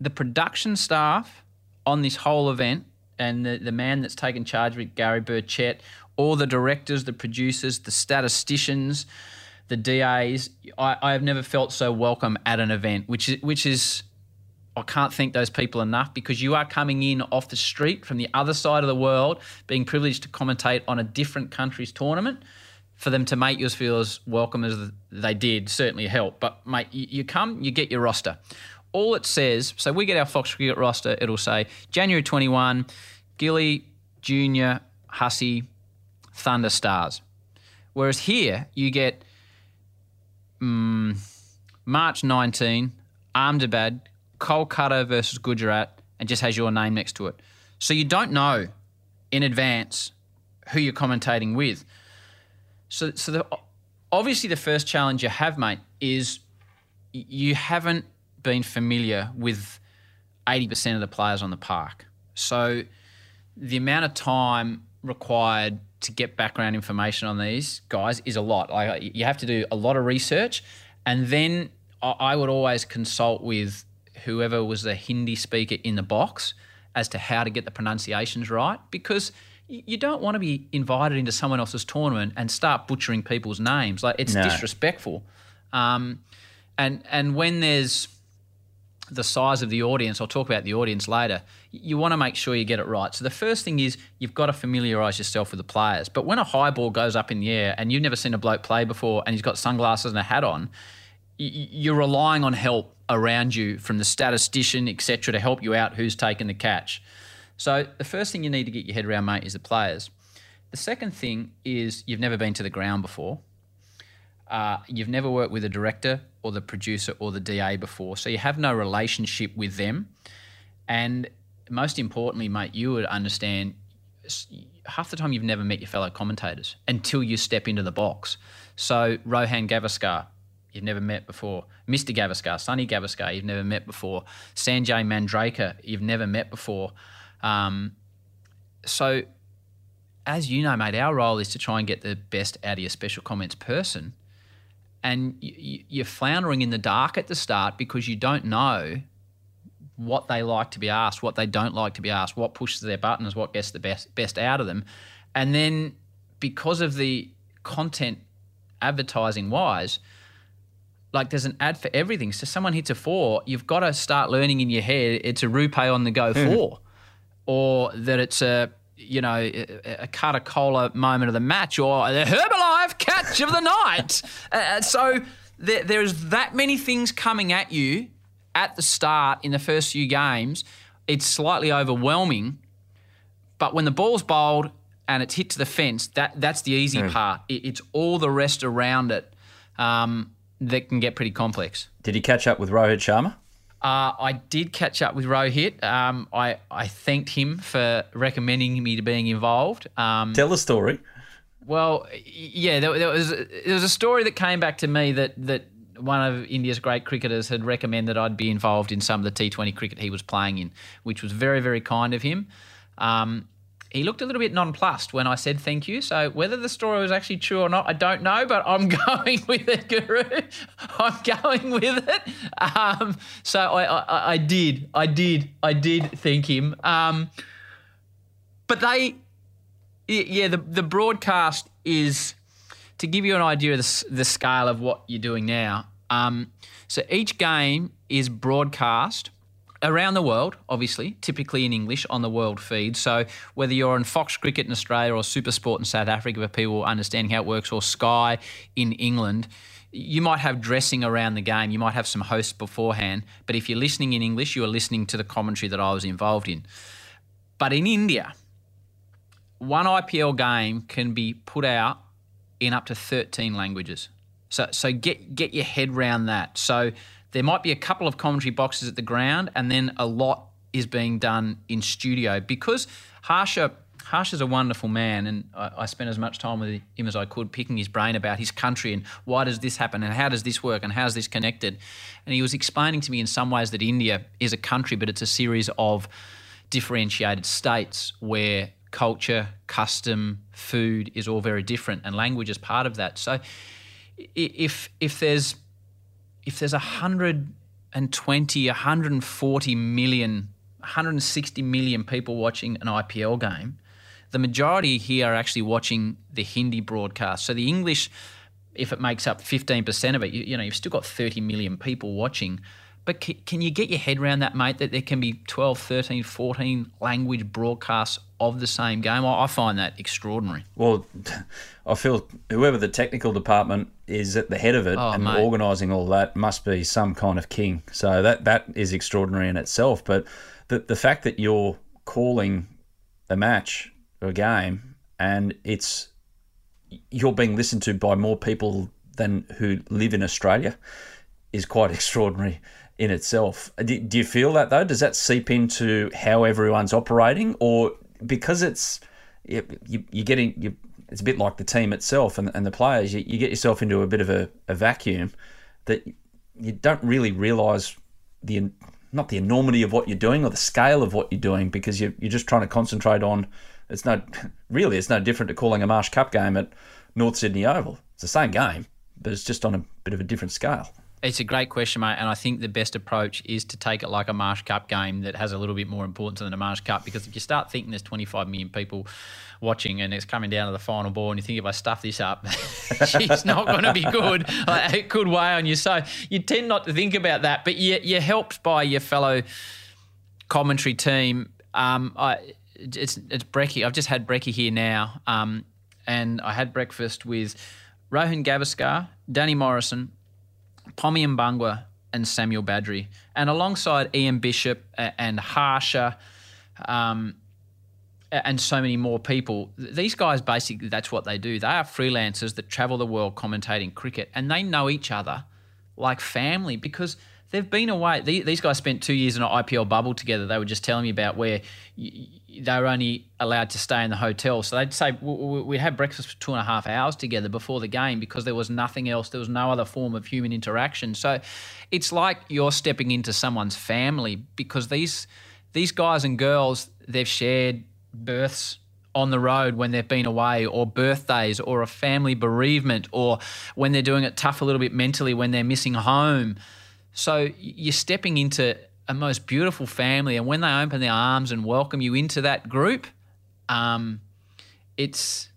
the production staff on this whole event and the, the man that's taken charge with Gary Burchett, all the directors, the producers, the statisticians, the DAs. I, I have never felt so welcome at an event, which is which is I can't thank those people enough because you are coming in off the street from the other side of the world, being privileged to commentate on a different country's tournament. for them to make you feel as welcome as they did certainly helped. But mate, you, you come, you get your roster. All it says, so we get our Fox Cricket roster. It'll say January 21, Gilly, Junior, Hussey, Thunder Stars. Whereas here you get um, March 19, Ahmedabad, Kolkata versus Gujarat, and just has your name next to it. So you don't know in advance who you're commentating with. So, so the, obviously the first challenge you have, mate, is you haven't been familiar with 80% of the players on the park. So the amount of time required to get background information on these guys is a lot. Like you have to do a lot of research, and then I would always consult with whoever was the Hindi speaker in the box as to how to get the pronunciations right because you don't want to be invited into someone else's tournament and start butchering people's names. Like it's no. disrespectful. Um, and and when there's the size of the audience, I'll talk about the audience later. You want to make sure you get it right. So the first thing is you've got to familiarise yourself with the players. But when a high ball goes up in the air and you've never seen a bloke play before and he's got sunglasses and a hat on, you're relying on help around you from the statistician, etc., to help you out who's taken the catch. So the first thing you need to get your head around, mate, is the players. The second thing is you've never been to the ground before. Uh, you've never worked with a director or the producer or the DA before, so you have no relationship with them. And most importantly, mate, you would understand half the time you've never met your fellow commentators until you step into the box. So Rohan Gavaskar, you've never met before. Mr. Gavaskar, Sunny Gavaskar, you've never met before. Sanjay Manjrekar, you've never met before. Um, so, as you know, mate, our role is to try and get the best out of your special comments person. And you're floundering in the dark at the start because you don't know what they like to be asked, what they don't like to be asked, what pushes their buttons, what gets the best best out of them. And then because of the content advertising wise, like there's an ad for everything. So someone hits a four, you've got to start learning in your head it's a RuPay on the go hmm. four, or that it's a you know a, a Carter Cola moment of the match, or the Herbalife catch of the night. Uh, uh, so there, there's that many things coming at you at the start in the first few games. It's slightly overwhelming, but when the ball's bowled and it's hit to the fence, that that's the easy mm. part. It, it's all the rest around it. Um, that can get pretty complex. Did you catch up with Rohit Sharma? Uh, I did catch up with Rohit. Um, I, I thanked him for recommending me to being involved. Um, Tell the story. Well, yeah, there, there, was there was a story that came back to me that that one of India's great cricketers had recommended I'd be involved in some of the T20 cricket he was playing in, which was very very kind of him. Um, he looked a little bit nonplussed when I said thank you. So whether the story was actually true or not, I don't know, but I'm going with it, Guru. I'm going with it. Um, so I, I, I, did, I did, I did thank him. Um, but they, yeah, the the broadcast is to give you an idea of the, the scale of what you're doing now. Um, so each game is broadcast around the world, obviously, typically in English on the world feed. So whether you're on Fox Cricket in Australia or Supersport in South Africa, for people understanding how it works, or Sky in England, you might have dressing around the game. You might have some hosts beforehand. But if you're listening in English, you are listening to the commentary that I was involved in. But in India, one IPL game can be put out in up to 13 languages. So, so get get your head around that. So there might be a couple of commentary boxes at the ground, and then a lot is being done in studio because Harsha. Harsha's a wonderful man, and I, I spent as much time with him as I could picking his brain about his country and why does this happen and how does this work and how's this connected. And he was explaining to me in some ways that India is a country, but it's a series of differentiated states where culture, custom, food is all very different, and language is part of that. So, if if there's if there's 120, 140 million, 160 million people watching an IPL game, the majority here are actually watching the Hindi broadcast. So the English, if it makes up 15% of it, you, you know, you've still got 30 million people watching. But c- can you get your head around that, mate, that there can be 12, 13, 14 language broadcasts of the same game? I, I find that extraordinary. Well, I feel whoever the technical department is at the head of it Oh, and mate. organising all that must be some kind of king. So that that is extraordinary in itself. But the the fact that you're calling a match or a game and it's you're being listened to by more people than who live in Australia is quite extraordinary in itself. Uh, do, do you feel that though? Does that seep into how everyone's operating, or because it's you, you, you're getting you, it's a bit like the team itself and, and the players. You, you get yourself into a bit of a, a vacuum that you don't really realise the not the enormity of what you're doing or the scale of what you're doing because you're, you're just trying to concentrate on. It's no really it's no different to calling a Marsh Cup game at North Sydney Oval. It's the same game, but it's just on a bit of a different scale. It's a great question, mate, and I think the best approach is to take it like a Marsh Cup game that has a little bit more importance than a Marsh Cup. Because if you start thinking there's 25 million people watching and it's coming down to the final ball, and you think if I stuff this up, it's not going to be good. Like, it could weigh on you. So you tend not to think about that, but you, you're helped by your fellow commentary team. Um, I, it's it's Brecky. I've just had Brecky here now, um, and I had breakfast with Rohan Gavaskar, Danny Morrison, Pommy Mbangwa and Samuel Badree, and alongside Ian Bishop and Harsha, um, and so many more people. These guys basically that's what they do. They are freelancers that travel the world commentating cricket, and they know each other like family because they've been away. These guys spent two years in an IPL bubble together. They were just telling me about where they were only allowed to stay in the hotel. So they'd say "W- w- we'd have breakfast for two and a half hours together before the game because there was nothing else. There was no other form of human interaction. So it's like you're stepping into someone's family because these these guys and girls they've shared births on the road when they've been away, or birthdays, or a family bereavement, or when they're doing it tough a little bit mentally when they're missing home. So you're stepping into a most beautiful family, and when they open their arms and welcome you into that group, um, it's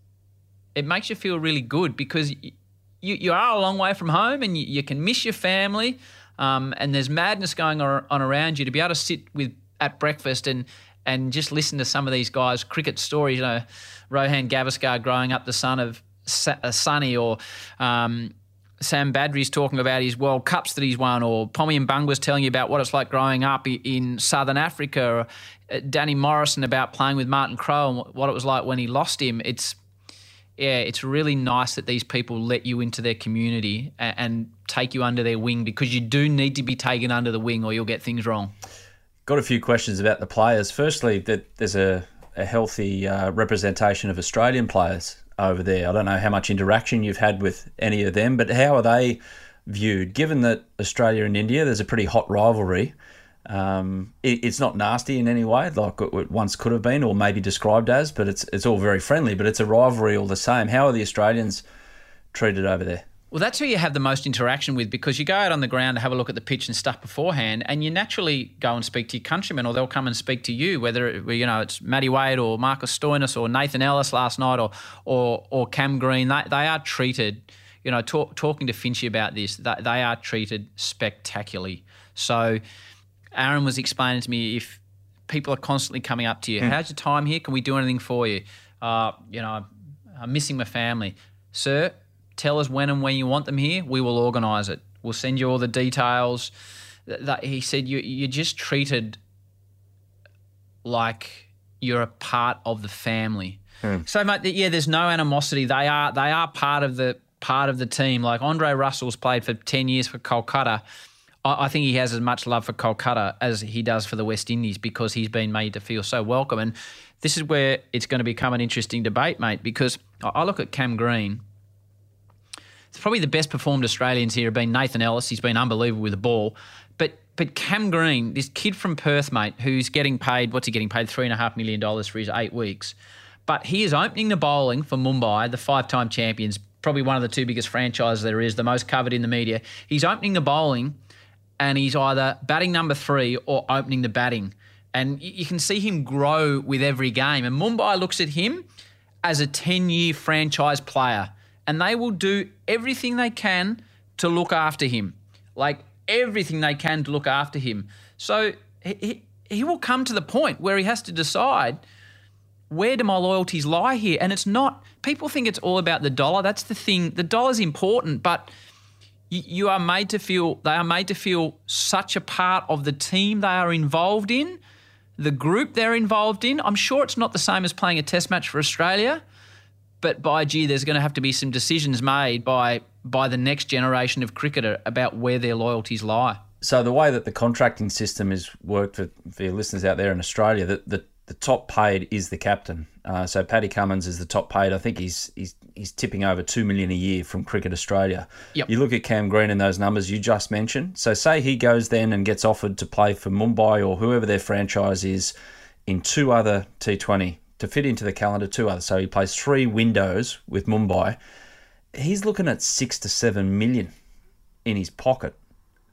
it makes you feel really good because you, you are a long way from home and you, you can miss your family, um, and there's madness going on, around you to be able to sit with at breakfast and and just listen to some of these guys' cricket stories. You know, Rohan Gavaskar growing up the son of uh, Sunny, or um, Sam Badree's talking about his World Cups that he's won, or Pommy Mbangwa's telling you about what it's like growing up in Southern Africa, or uh, Danny Morrison about playing with Martin Crowe and what- what it was like when he lost him. It's yeah, it's really nice that these people let you into their community and, and take you under their wing because you do need to be taken under the wing or you'll get things wrong. Got a few questions about the players. Firstly, that there's a, a healthy uh, representation of Australian players over there. I don't know how much interaction you've had with any of them, but how are they viewed? Given that Australia and India, there's a pretty hot rivalry. Um, it, it's not nasty in any way, like it, it once could have been, or maybe described as, but it's it's all very friendly. But it's a rivalry all the same. How are the Australians treated over there? Well, that's who you have the most interaction with because you go out on the ground to have a look at the pitch and stuff beforehand, and you naturally go and speak to your countrymen, or they'll come and speak to you. Whether it, you know it's Matty Wade or Marcus Stoinis or Nathan Ellis last night, or or or Cam Green, they they are treated. You know, talk, talking to Finchy about this, they, they are treated spectacularly. So, Aaron was explaining to me if people are constantly coming up to you, how's your time here? Can we do anything for you? Uh, you know, I'm missing my family. Sir, tell us when and where you want them here. We will organise it. We'll send you all the details. Th- That he said you you're just treated like you're a part of the family. Hmm. So, mate, yeah, there's no animosity. They are they are part of the part of the team. Like Andre Russell's played for ten years for Kolkata. I I think he has as much love for Kolkata as he does for the West Indies because he's been made to feel so welcome. And this is where it's going to become an interesting debate, mate, because I I look at Cam Green. Probably the best performed Australians here have been Nathan Ellis. He's been unbelievable with the ball. But but Cam Green, this kid from Perth, mate, who's getting paid, what's he getting paid? Three and a half million dollars for his eight weeks. But he is opening the bowling for Mumbai, the five time champions, probably one of the two biggest franchises there is, the most covered in the media. He's opening the bowling and he's either batting number three or opening the batting. And you can see him grow with every game. And Mumbai looks at him as a 10 year franchise player. And they will do everything they can to look after him. Like everything they can to look after him. So he, he, will come to the point where he has to decide where do my loyalties lie here? And it's not, people think it's all about the dollar. That's the thing. The dollar's important, but you, you are made to feel, they are made to feel such a part of the team they are involved in, the group they're involved in. I'm sure it's not the same as playing a test match for Australia, but by gee, there's going to have to be some decisions made by by the next generation of cricketer about where their loyalties lie. So the way that the contracting system is worked for, for your listeners out there in Australia, that the, the top paid is the captain. Uh, so Paddy Cummins is the top paid. I think he's he's he's tipping over two million a year from Cricket Australia. Yep. You look at Cam Green and those numbers you just mentioned. So say he goes then and gets offered to play for Mumbai or whoever their franchise is in two other T20 to fit into the calendar, two others. So he plays three windows with Mumbai. He's looking at six to seven million in his pocket.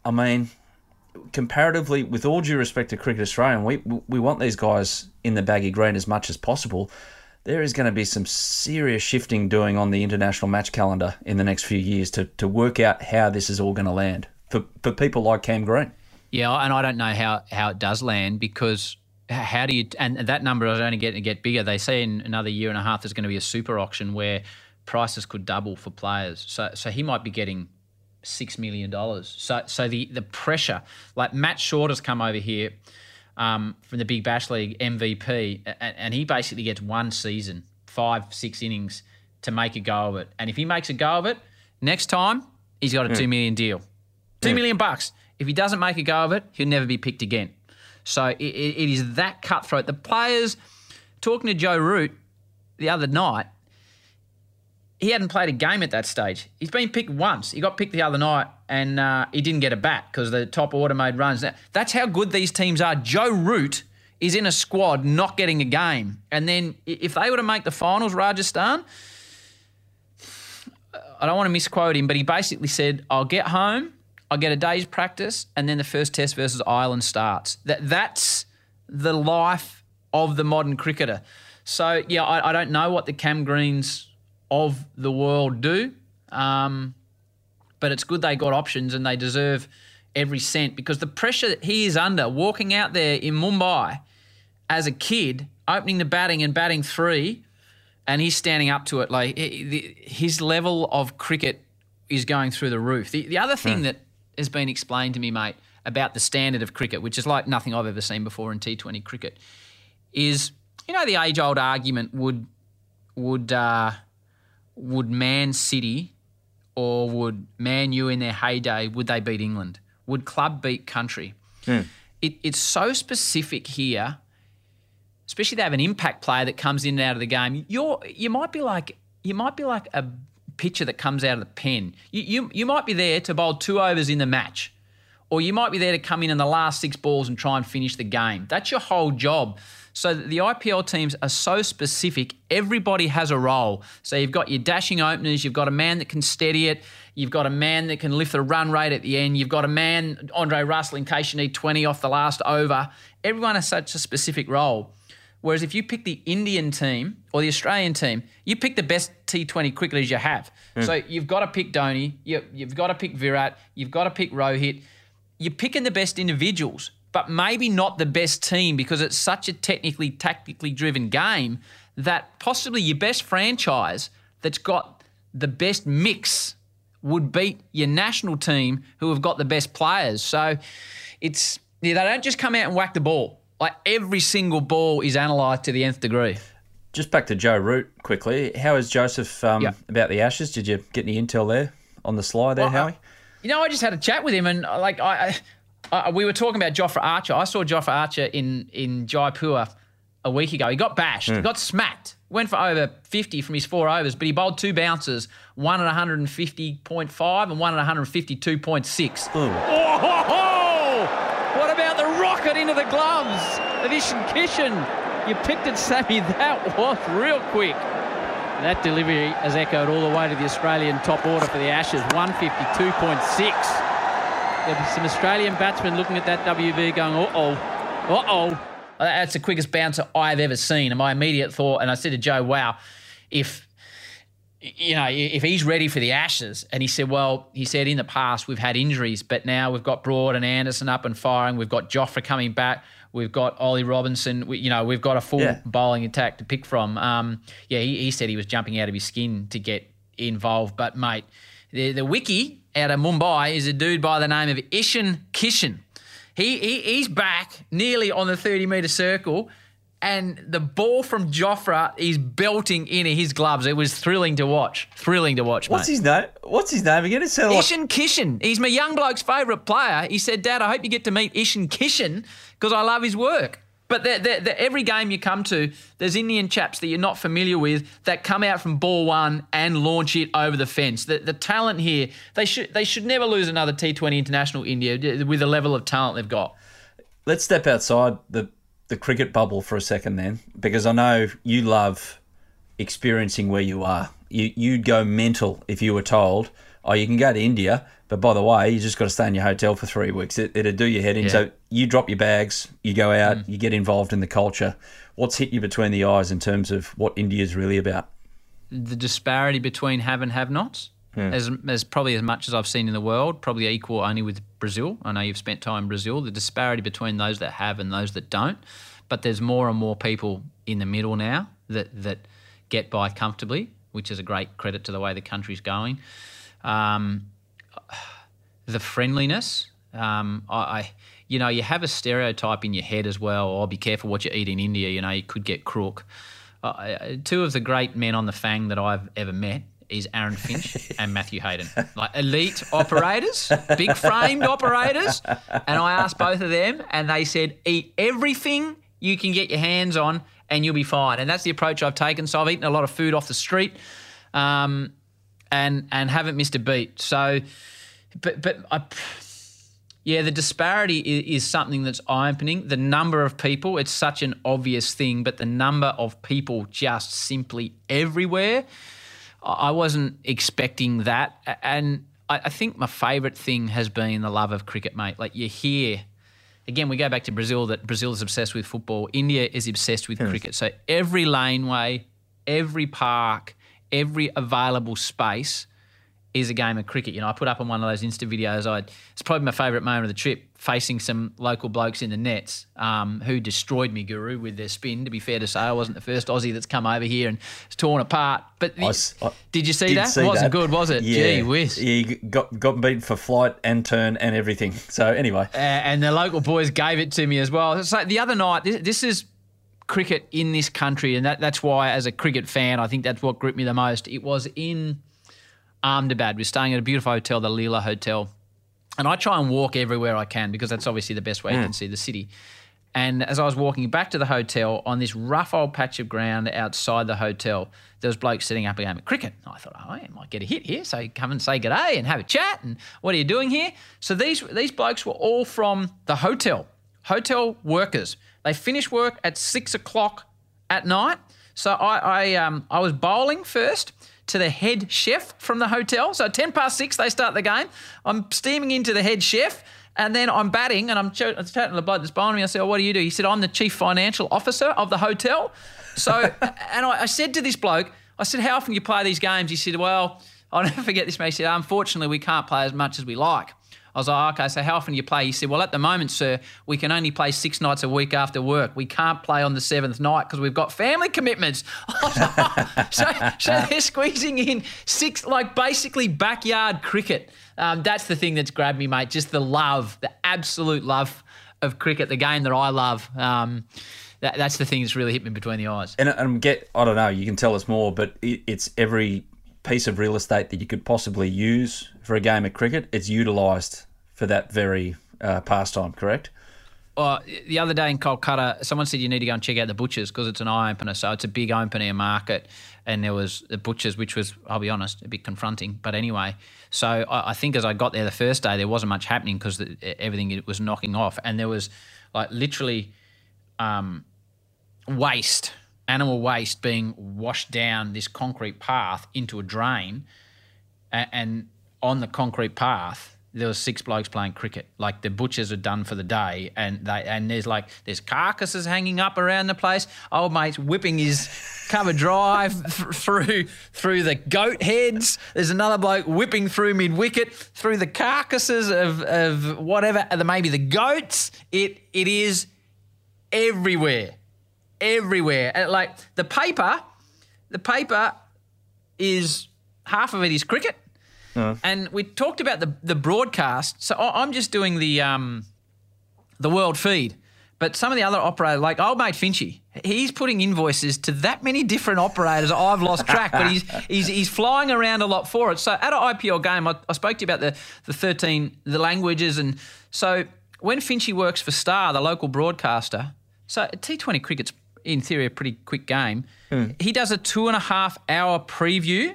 I mean, comparatively, with all due respect to Cricket Australia, we we want these guys in the baggy green as much as possible. There is going to be some serious shifting doing on the international match calendar in the next few years to, to work out how this is all going to land for, for people like Cam Green. Yeah, and I don't know how, how it does land because how do you and that number is only getting to get bigger. They say in another year and a half there's going to be a super auction where prices could double for players. So so he might be getting six million dollars. So so the the pressure, like Matt Short has come over here um, from the Big Bash League MVP, and, and he basically gets one season, five six innings to make a go of it. And if he makes a go of it, next time he's got a two million deal, two million bucks. If he doesn't make a go of it, he'll never be picked again. So it, it is that cutthroat. The players talking to Joe Root the other night he hadn't played a game at that stage. He's been picked once. He got picked the other night and uh, he didn't get a bat because the top order made runs. That's how good these teams are. Joe Root is in a squad not getting a game. And then if they were to make the finals, Rajasthan, I don't want to misquote him, but he basically said, I'll get home, I'll get a day's practice, and then the first test versus Ireland starts. That That's the life of the modern cricketer. So, yeah, I, I don't know what the Cam Greens of the world do. Um, but it's good they got options and they deserve every cent because the pressure that he is under walking out there in Mumbai as a kid, opening the batting and batting three, and he's standing up to it. Like his level of cricket is going through the roof. The, the other thing hmm. that has been explained to me, mate, about the standard of cricket, which is like nothing I've ever seen before in T20 cricket, is you know the age old argument would would uh, would Man City or would Man U in their heyday, would they beat England? Would club beat country? Hmm. It, it's so specific here, especially they have an impact player that comes in and out of the game. You're you might be like you might be like a pitcher that comes out of the pen. You, you, you might be there to bowl two overs in the match, or you might be there to come in in the last six balls and try and finish the game. That's your whole job. So the IPL teams are so specific. Everybody has a role. So you've got your dashing openers, you've got a man that can steady it, you've got a man that can lift the run rate at the end, you've got a man, Andre Russell, in case you need 20 off the last over. Everyone has such a specific role. Whereas if you pick the Indian team or the Australian team, you pick the best T20 cricketers you have. Mm. So you've got to pick Dhoni, you, you've got to pick Virat, you've got to pick Rohit. You're picking the best individuals but maybe not the best team because it's such a technically, tactically driven game that possibly your best franchise that's got the best mix would beat your national team who have got the best players. So it's yeah, they don't just come out and whack the ball. Like every single ball is analysed to the nth degree. Just back to Joe Root quickly. How is Joseph um, yeah. about the Ashes? Did you get any intel there on the slide there, well, Howie? you know, I just had a chat with him, and like I, uh, we were talking about Jofra Archer. I saw Jofra Archer in in Jaipur a week ago. He got bashed, mm. got smacked. Went for over 50 from his four overs, but he bowled two bouncers, one at 150.5 and one at 152.6. Oh, what the rocket into the gloves Ishan Kishan? You picked it, Sammy. That was real quick. That delivery has echoed all the way to the Australian top order for the Ashes, 152.6. There'll be some Australian batsmen looking at that WV going, uh oh, uh oh. That's the quickest bouncer I've ever seen. And my immediate thought, and I said to Joe, wow, if you know, if he's ready for the Ashes, and he said, well, he said in the past we've had injuries, but now we've got Broad and Anderson up and firing. We've got Jofra coming back. We've got Ollie Robinson. We, you know, we've got a full Yeah. bowling attack to pick from. Um, yeah, he, he said he was jumping out of his skin to get involved. But mate, the, the wiki out of Mumbai is a dude by the name of Ishan Kishan. He, he he's back nearly on the 30 metre circle. And the ball from Jofra is belting into his gloves. It was thrilling to watch. Thrilling to watch, What's mate. his name? What's his name again? It sounded like Ishan Kishan. He's my young bloke's favourite player. He said, Dad, I hope you get to meet Ishan Kishan because I love his work. But the, the, the, every game you come to, there's Indian chaps that you're not familiar with that come out from ball one and launch it over the fence. The, the talent here, they should they should never lose another T20 international India with the level of talent they've got. let's step outside the the cricket bubble for a second then because I know you love experiencing where you are. You you'd go mental if you were told, "Oh, you can go to India, but by the way, you just got to stay in your hotel for 3 weeks." It, it'd do your head in. Yeah. So you drop your bags, you go out, mm. you get involved in the culture. What's hit you between the eyes in terms of what India's really about? the disparity between have and have nots. As, as probably as much as I've seen in the world, probably equal only with Brazil. I know you've spent time in Brazil. The disparity between those that have and those that don't, but there's more and more people in the middle now that that get by comfortably, which is a great credit to the way the country's going. Um, the friendliness. Um, I, I, you know, you have a stereotype in your head as well. Oh, be careful what you eat in India. You know, you could get crook. Uh, Uh, two of the great men on the Fang that I've ever met is Aaron Finch and Matthew Hayden, like elite operators, big framed operators. And I asked both of them, and they said, eat everything you can get your hands on, and you'll be fine. And that's the approach I've taken. So I've eaten a lot of food off the street. Um, and and haven't missed a beat. So, but but I, yeah, the disparity is, something that's eye opening. The number of people, it's such an obvious thing, but the number of people just simply everywhere. I wasn't expecting that, and I, I think my favourite thing has been the love of cricket, mate. Like you hear again, we go back to Brazil that Brazil is obsessed with football. India is obsessed with cricket. So every laneway, every park, every available space is a game of cricket. You know, I put up on one of those Insta videos. I it's probably my favourite moment of the trip, facing some local blokes in the nets um, who destroyed me, Guru, with their spin. To be fair to say, I wasn't the first Aussie that's come over here and it's torn apart. But I I did you see that? see it wasn't that. good, was it? Yeah, Gee whiz. He got got beaten for flight and turn and everything. So anyway, Uh, and the local boys gave it to me as well. So the other night, this, this is cricket in this country, and that, that's why, as a cricket fan, I think that's what gripped me the most. It was in Ahmedabad. We're staying at a beautiful hotel, the Leela Hotel, and I try and walk everywhere I can because that's obviously the best way you can see the city. And as I was walking back to the hotel on this rough old patch of ground outside the hotel, there was blokes sitting up a game of cricket. And I thought, oh, I might get a hit here. So come and say good day and have a chat. And what are you doing here? So these these blokes were all from the hotel, hotel workers. They finish work at six o'clock at night. So I I um I was bowling first to the head chef from the hotel. So at ten past six they start the game. I'm steaming into the head chef. And then I'm batting and I'm ch- I'm chatting to the bloke that's bowling me. I said, oh, what do you do? He said, I'm the chief financial officer of the hotel. So, and I, I said to this bloke, I said, how often do you play these games? He said, well, I'll never forget this, mate. He said, unfortunately, we can't play as much as we like. I was like, okay, so how often do you play? He said, well, at the moment, sir, we can only play six nights a week after work. We can't play on the seventh night because we've got family commitments. I was like, so, so they're squeezing in six, like basically backyard cricket. Um, that's the thing that's grabbed me, mate. Just the love, the absolute love of cricket, the game that I love. Um, that, that's the thing that's really hit me between the eyes. and, and get I don't know. You can tell us more, but it, it's every piece of real estate that you could possibly use for a game of cricket. It's utilised for that very uh, pastime. Correct? Uh, the other day in Kolkata, someone said you need to go and check out the butchers because it's an eye opener. So it's a big open air market, and there was the butchers, which was, I'll be honest, a bit confronting. But anyway, so I, I think as I got there the first day, there wasn't much happening because everything it was knocking off, and there was like literally um, waste, animal waste being washed down this concrete path into a drain, and, and on the concrete path there was six blokes playing cricket. Like the butchers are done for the day, and they and there's like there's carcasses hanging up around the place. Old mate's whipping his cover drive th- through through the goat heads. There's another bloke whipping through mid wicket through the carcasses of of whatever, uh, the maybe the goats. It it is everywhere, everywhere. And like the paper, the paper is half of it is cricket. And we talked about the the broadcast. So I'm just doing the um, the world feed, but some of the other operators, like old mate Finchy, he's putting invoices to that many different operators. I've lost track, but he's he's he's flying around a lot for it. So at an IPL game, I, I spoke to you about the the 13 the languages, and so when Finchy works for Star, the local broadcaster, so T20 cricket's in theory a pretty quick game. He does a two and a half hour preview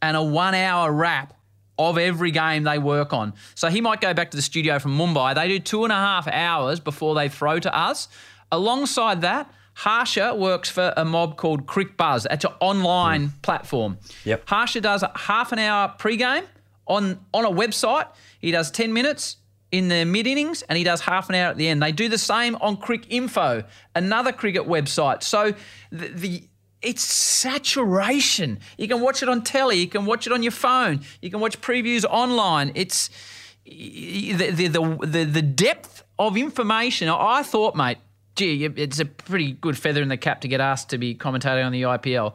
and a one hour wrap of every game they work on. So he might go back to the studio from Mumbai. They do two and a half hours before they throw to us. Alongside that, Harsha works for a mob called Cricbuzz. It's an online hmm. platform. Yep. Harsha does a half an hour pre-game on, on a website. He does 10 minutes in the mid innings and he does half an hour at the end. They do the same on Cricinfo, another cricket website. So the, the it's saturation. You can watch it on telly, you can watch it on your phone, you can watch previews online. It's the the the, the, depth of information. I thought, mate, gee, it's a pretty good feather in the cap to get asked to be commentating on the IPL.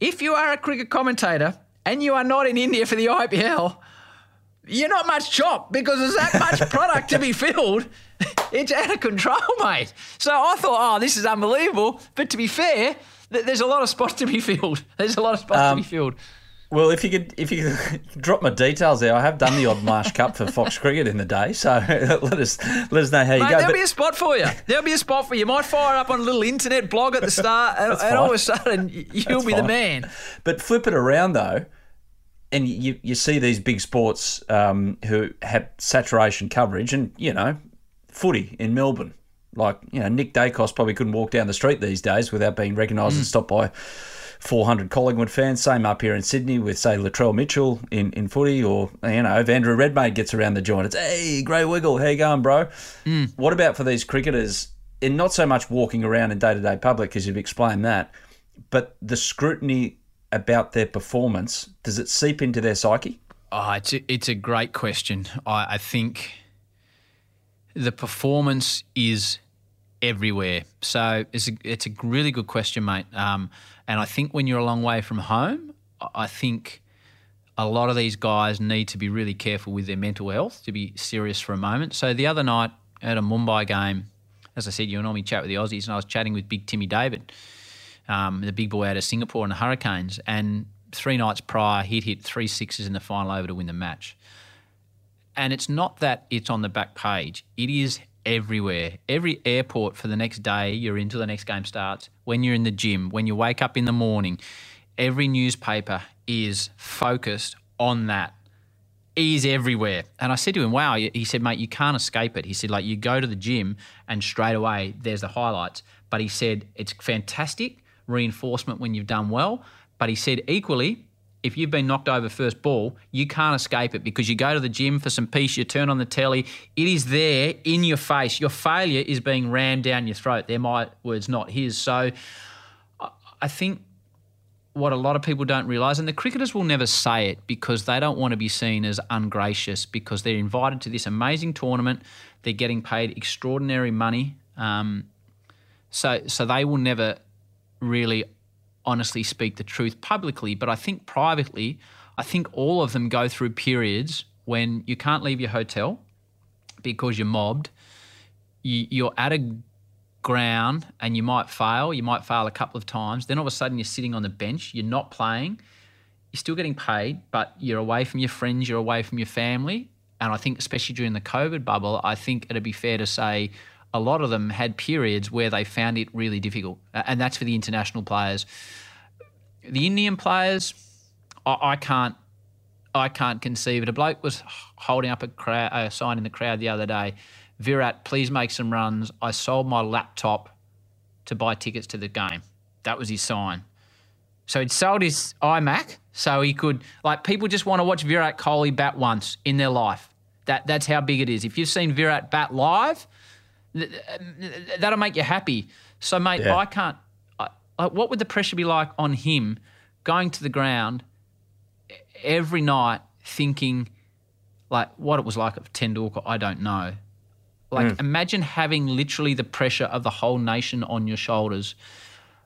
If you are a cricket commentator and you are not in India for the IPL, you're not much chop because there's that much product to be filled. It's out of control, mate. So I thought, oh, this is unbelievable. But to be fair, there's a lot of spots to be filled. There's a lot of spots to be filled. Well, if you could, if you could drop my details there, I have done the odd Marsh Cup for Fox Cricket in the day, so let us let us know how you Mate, go. there'll But be a spot for you. There'll be a spot for you. You might fire up on a little internet blog at the start, and, and all of a sudden you'll be the man. But flip it around though, and you you see these big sports um, who have saturation coverage, and you know, footy in Melbourne. Like you know, Nick Daicos probably couldn't walk down the street these days without being recognised and mm. stopped by 400 Collingwood fans. Same up here in Sydney with say Latrell Mitchell in, in footy, or you know, if Andrew Redmayne gets around the joint, it's hey, Grey Wiggle, how you going, bro? Mm. What about for these cricketers? In not so much walking around in day to day public, because you've explained that, but the scrutiny about their performance does it seep into their psyche? Oh, it's a, it's a great question. I, I think the performance is everywhere. So it's a, it's a really good question, mate. Um, and I think when you're a long way from home, I- think a lot of these guys need to be really careful with their mental health, to be serious for a moment. So the other night at a Mumbai game, as I said, you normally chat with the Aussies, and I was chatting with Big Timmy David, um, the big boy out of Singapore and the Hurricanes. And three nights prior, he'd hit three sixes in the final over to win the match. And it's not that it's on the back page, it is everywhere. Every airport for the next day you're in till the next game starts, when you're in the gym, when you wake up in the morning, every newspaper is focused on that. He's everywhere. And I said to him, wow, he said, mate, you can't escape it. He said, like, you go to the gym and straight away there's the highlights. But he said, it's fantastic reinforcement when you've done well. But he said, equally, if you've been knocked over first ball, you can't escape it because you go to the gym for some peace, you turn on the telly, it is there in your face. Your failure is being rammed down your throat. They're my words, not his. So I- think what a lot of people don't realise, and the cricketers will never say it because they don't want to be seen as ungracious because they're invited to this amazing tournament. They're getting paid extraordinary money. Um, so, so they will never really honestly speak the truth publicly. But I think privately, I think all of them go through periods when you can't leave your hotel because you're mobbed. You, you're at a ground and you might fail. You might fail a couple of times. Then all of a sudden you're sitting on the bench. You're not playing. You're still getting paid, but you're away from your friends. You're away from your family. And I think, especially during the COVID bubble, I think it'd be fair to say a lot of them had periods where they found it really difficult. And that's for the international players. The Indian players, I, I can't. I can't conceive it. A bloke was holding up a, crowd, a sign in the crowd the other day. Virat, please make some runs. I sold my laptop to buy tickets to the game. That was his sign. So he'd sold his iMac so he could, like, people just want to watch Virat Kohli bat once in their life. That that's how big it is. If you've seen Virat bat live, that'll make you happy. So, mate, Yeah. I can't. I, I, what would the pressure be like on him going to the ground every night, thinking like what it was like of Tendulkar? I don't know. Like, imagine having literally the pressure of the whole nation on your shoulders.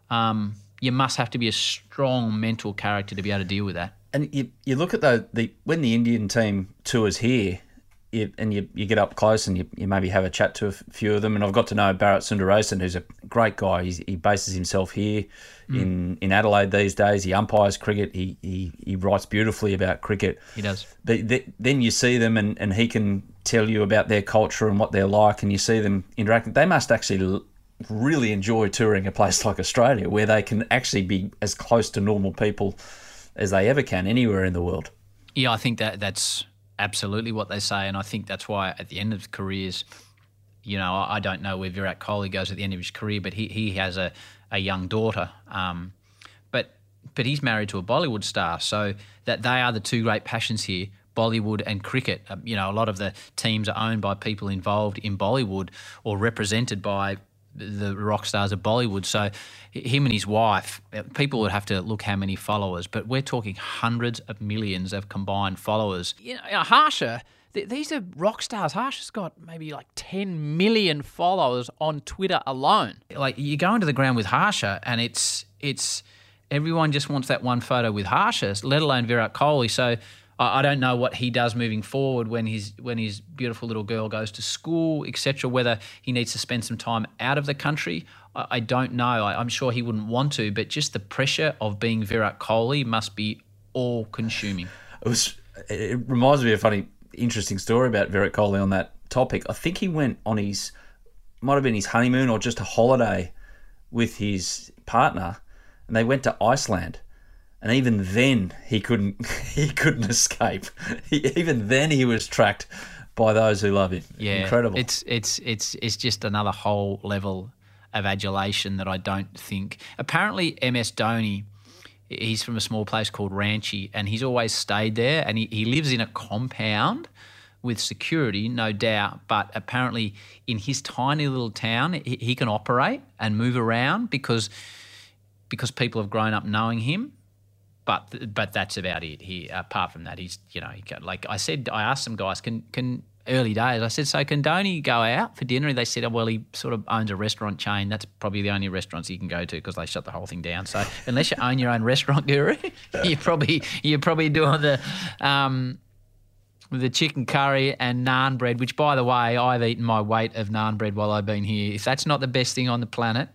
Um, you must have to be a strong mental character to be able to deal with that. And you, you look at the, the when the Indian team tours here, you, and you, you get up close and you, you maybe have a chat to a few of them. And I've got to know Bharat Sundaresan, who's a great guy. He's, he bases himself here hmm. in, in Adelaide these days. He umpires cricket. He, he, he writes beautifully about cricket. He does. But th- then you see them and, and he can tell you about their culture and what they're like, and you see them interacting. They must actually really enjoy touring a place like Australia where they can actually be as close to normal people as they ever can anywhere in the world. Yeah, I think that that's absolutely what they say, and I think that's why at the end of careers, you know, I don't know where Virat Kohli goes at the end of his career, but he he has a a young daughter, um, but but he's married to a Bollywood star, so that they are the two great passions here. Bollywood and cricket. Um, you know, a lot of the teams are owned by people involved in Bollywood or represented by the rock stars of Bollywood. So him and his wife, uh, people would have to look how many followers, but we're talking hundreds of millions of combined followers. You know, uh, Harsha, th- these are rock stars. Harsha's got maybe like 10 million followers on Twitter alone. Like you go into the ground with Harsha and it's it's everyone just wants that one photo with Harsha, let alone Virat Kohli. So I I don't know what he does moving forward when his when his beautiful little girl goes to school, etc. Whether he needs to spend some time out of the country, I, I don't know. I, I'm sure he wouldn't want to, but just the pressure of being Virat Kohli must be all consuming. It was. It reminds me of a funny, interesting story about Virat Kohli on that topic. I think he went on his, might have been his honeymoon or just a holiday with his partner, and they went to Iceland. And even then, he couldn't. He couldn't escape. He, even then, he was tracked by those who love him. Yeah, incredible. It's it's it's it's just another whole level of adulation that I don't think. Apparently, MS Dhoni, he's from a small place called Ranchi, and he's always stayed there, and he, he lives in a compound with security, no doubt. But apparently, in his tiny little town, he, he can operate and move around because because people have grown up knowing him but but that's about it. He apart from that, he's you know he like I said, I asked some guys, can can early days, I said, so can Dhoni go out for dinner? And they said, oh, well, he sort of owns a restaurant chain. That's probably the only restaurants he can go to because they shut the whole thing down. So unless you own your own restaurant, guru, you probably you're probably doing the. Um, the chicken curry and naan bread, which, by the way, I've eaten my weight of naan bread while I've been here. If that's not the best thing on the planet,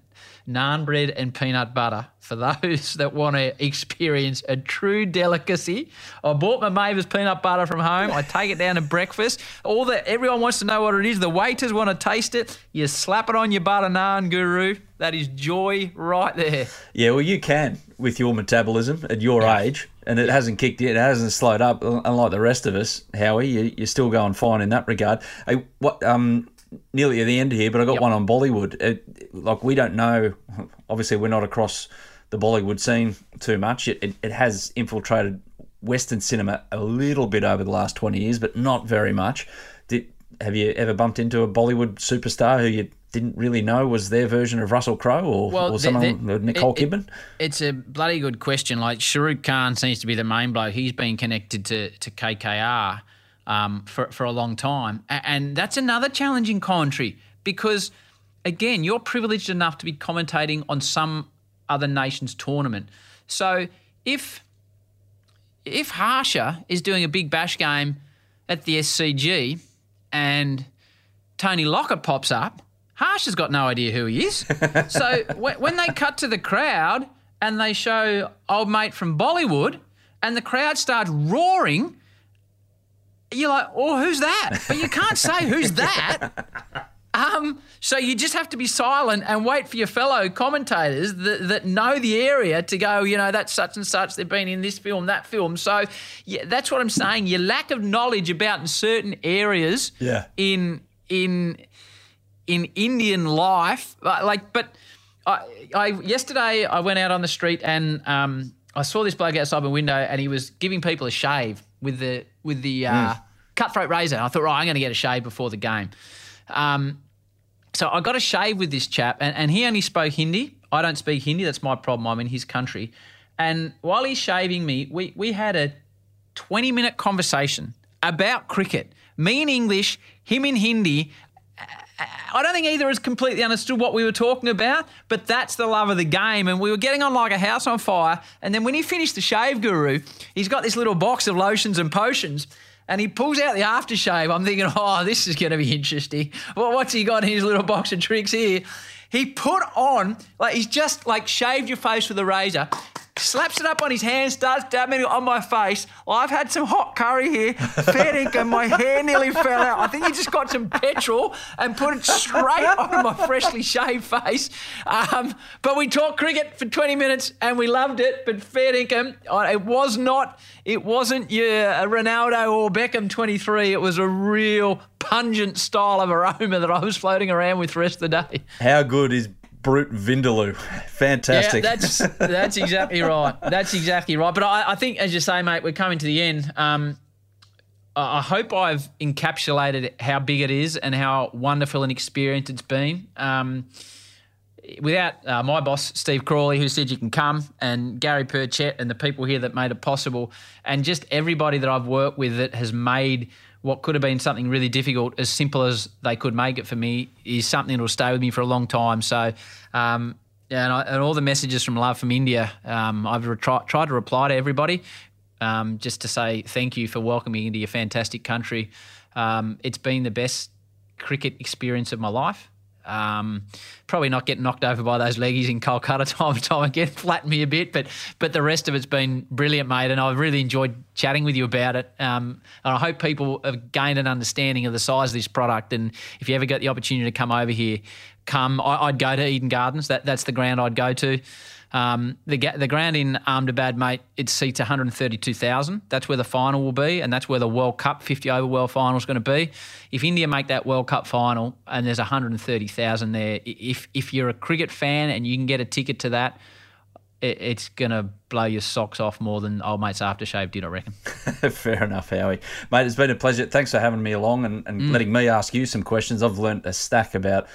naan bread and peanut butter for those that want to experience a true delicacy. I bought my Mayvers peanut butter from home. I take it down to breakfast. All the everyone wants to know what it is. The waiters want to taste it. You slap it on your butter naan, guru. That is joy right there. Yeah, well, you can with your metabolism at your age, and it hasn't kicked in, it hasn't slowed up. Unlike the rest of us, Howie, you, you're still going fine in that regard. Hey, what? Um, nearly at the end here, but I got one on Bollywood. It, like we don't know. Obviously, we're not across the Bollywood scene too much. It, it, it has infiltrated Western cinema a little bit over the last twenty years, but not very much. Did have you ever bumped into a Bollywood superstar who you didn't really know was their version of Russell Crowe or, Well, or someone the- Nicole it- it- Kidman? It's a bloody good question. Like Shahrukh Khan seems to be the main bloke. He's been connected to to KKR um, for for a long time, and that's another challenging commentary because, again, you're privileged enough to be commentating on some other nation's tournament. So if if Harsha is doing a big bash game at the SCG and Tony Lockett pops up, Harsha's got no idea who he is. so when, when they cut to the crowd and they show old mate from Bollywood and the crowd starts roaring, you're like, oh, who's that? But you can't say who's that. Um, so you just have to be silent and wait for your fellow commentators that, that know the area to go, you know, that's such and such. They've been in this film, that film. So yeah, that's what I'm saying. Your lack of knowledge about certain areas Yeah. in in in Indian life, uh, like, but I, I yesterday I went out on the street and um, I saw this bloke outside my window and he was giving people a shave with the with the uh, cutthroat razor. I thought, right, I'm going to get a shave before the game. Um, so I got a shave with this chap, and, and he only spoke Hindi. I don't speak Hindi. That's my problem. I'm in his country. And while he's shaving me, we, we had a 20 minute conversation about cricket. Me in English, him in Hindi. I don't think either has completely understood what we were talking about, but that's the love of the game. And we were getting on like a house on fire. And then when he finished the shave guru, he's got this little box of lotions and potions. And he pulls out the aftershave. I'm thinking, oh, this is going to be interesting. Well, what's he got in his little box of tricks here? He put on, like, he's just like shaved your face with a razor slaps it up on his hand, starts dabbing it on my face. Well, I've had some hot curry here, fair and my hair nearly fell out. I think he just got some petrol and put it straight on my freshly shaved face. Um, but we talked cricket for 20 minutes and we loved it. But fair dinkum, it was not, it wasn't your Ronaldo or Beckham 23. It was a real pungent style of aroma that I was floating around with the rest of the day. How good is brute Vindaloo. Fantastic. Yeah, that's that's exactly right. That's exactly right. But I, I, think, as you say, mate, we're coming to the end. Um, I hope I've encapsulated how big it is and how wonderful an experience it's been. Um, without uh, my boss, Steve Crawley, who said you can come, and Gary Perchett and the people here that made it possible, and just everybody that I've worked with that has made – what could have been something really difficult, as simple as they could make it for me, is something that will stay with me for a long time. So, um, and, I, and, all the messages from love from India, um, I've tried to reply to everybody um, just to say thank you for welcoming into your fantastic country. Um, it's been the best cricket experience of my life. Um, probably not getting knocked over by those leggies in Kolkata time and time again, flattened me a bit, but but the rest of it's been brilliant, mate. And I've really enjoyed chatting with you about it. Um, and I hope people have gained an understanding of the size of this product. And if you ever get the opportunity to come over here, come. I, would go to Eden Gardens. That that's the ground I'd go to. Um, the the ground in Ahmedabad, mate, it seats 132,000. That's where the final will be, and that's where the World Cup 50 over World final is going to be. If India make that World Cup final and there's 130,000 there, if if you're a cricket fan and you can get a ticket to that, it, it's going to blow your socks off more than old mate's aftershave did, I reckon. Fair enough, Howie. Mate, it's been a pleasure. Thanks for having me along and, and mm. letting me ask you some questions. I've learnt a stack about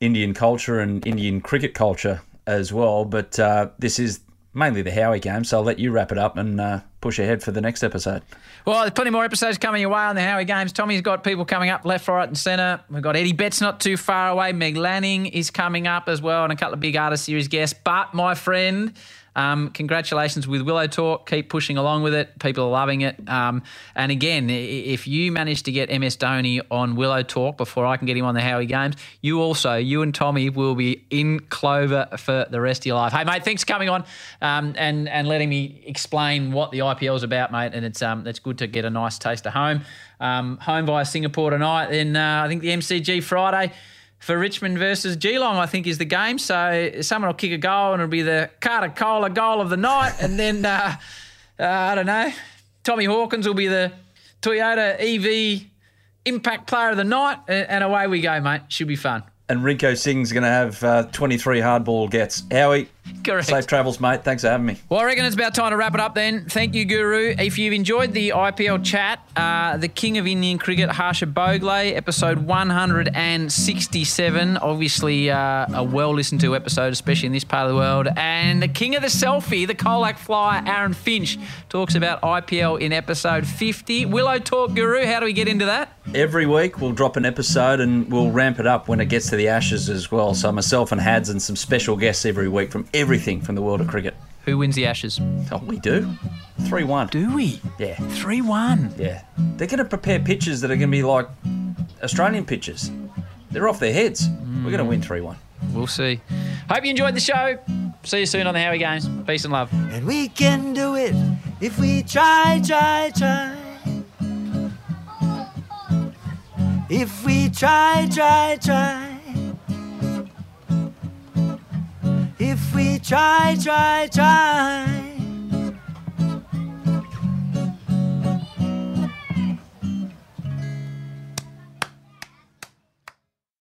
Indian culture and Indian cricket culture as well. But uh, this is mainly the Howie game, so I'll let you wrap it up and uh, push ahead for the next episode. Well, there's plenty more episodes coming your way on the Howie games. Tommy's got people coming up left, right, and centre. We've got Eddie Betts not too far away. Meg Lanning is coming up as well, and a couple of big artist series guests. But my friend. Um, congratulations with Willow Talk. Keep pushing along with it. People are loving it. Um, and again, if you manage to get MS Dhoni on Willow Talk before I can get him on the Howie Games, you also, you and Tommy will be in Clover for the rest of your life. Hey, mate, thanks for coming on um, and and letting me explain what the IPL is about, mate. And it's um it's good to get a nice taste of home. Um, home via Singapore tonight. Then uh, I think the MCG Friday for Richmond versus Geelong, I think is the game. So someone will kick a goal and it'll be the Carter Cola goal of the night. And then, uh, uh, I don't know, Tommy Hawkins will be the Toyota EV Impact Player of the Night. And away we go, mate. Should be fun. And Rinku Singh's going to have uh, 23 hardball gets. Howie, Correct. Safe travels, mate. Thanks for having me. Well, I reckon it's about time to wrap it up then. Thank you, Guru. If you've enjoyed the IPL chat, uh, the King of Indian Cricket, Harsha Bhogle, episode 167. Obviously, uh, a well listened to episode, especially in this part of the world. And the King of the Selfie, the Colac Flyer, Aaron Finch, talks about IPL in episode 50. Willow Talk Guru, how do we get into that? Every week we'll drop an episode and we'll ramp it up when it gets to the Ashes as well. So myself and Hads and some special guests every week from everything from the world of cricket. Who wins the Ashes? Oh, we do. 3 1. Do we? Yeah. 3 1. Yeah. They're going to prepare pitches that are going to be like Australian pitches. They're off their heads. Mm. We're going to win 3 1. We'll see. Hope you enjoyed the show. See you soon on the Howie Games. Peace and love. And we can do it if we try, try, try. If we try, try, try. If we try, try, try.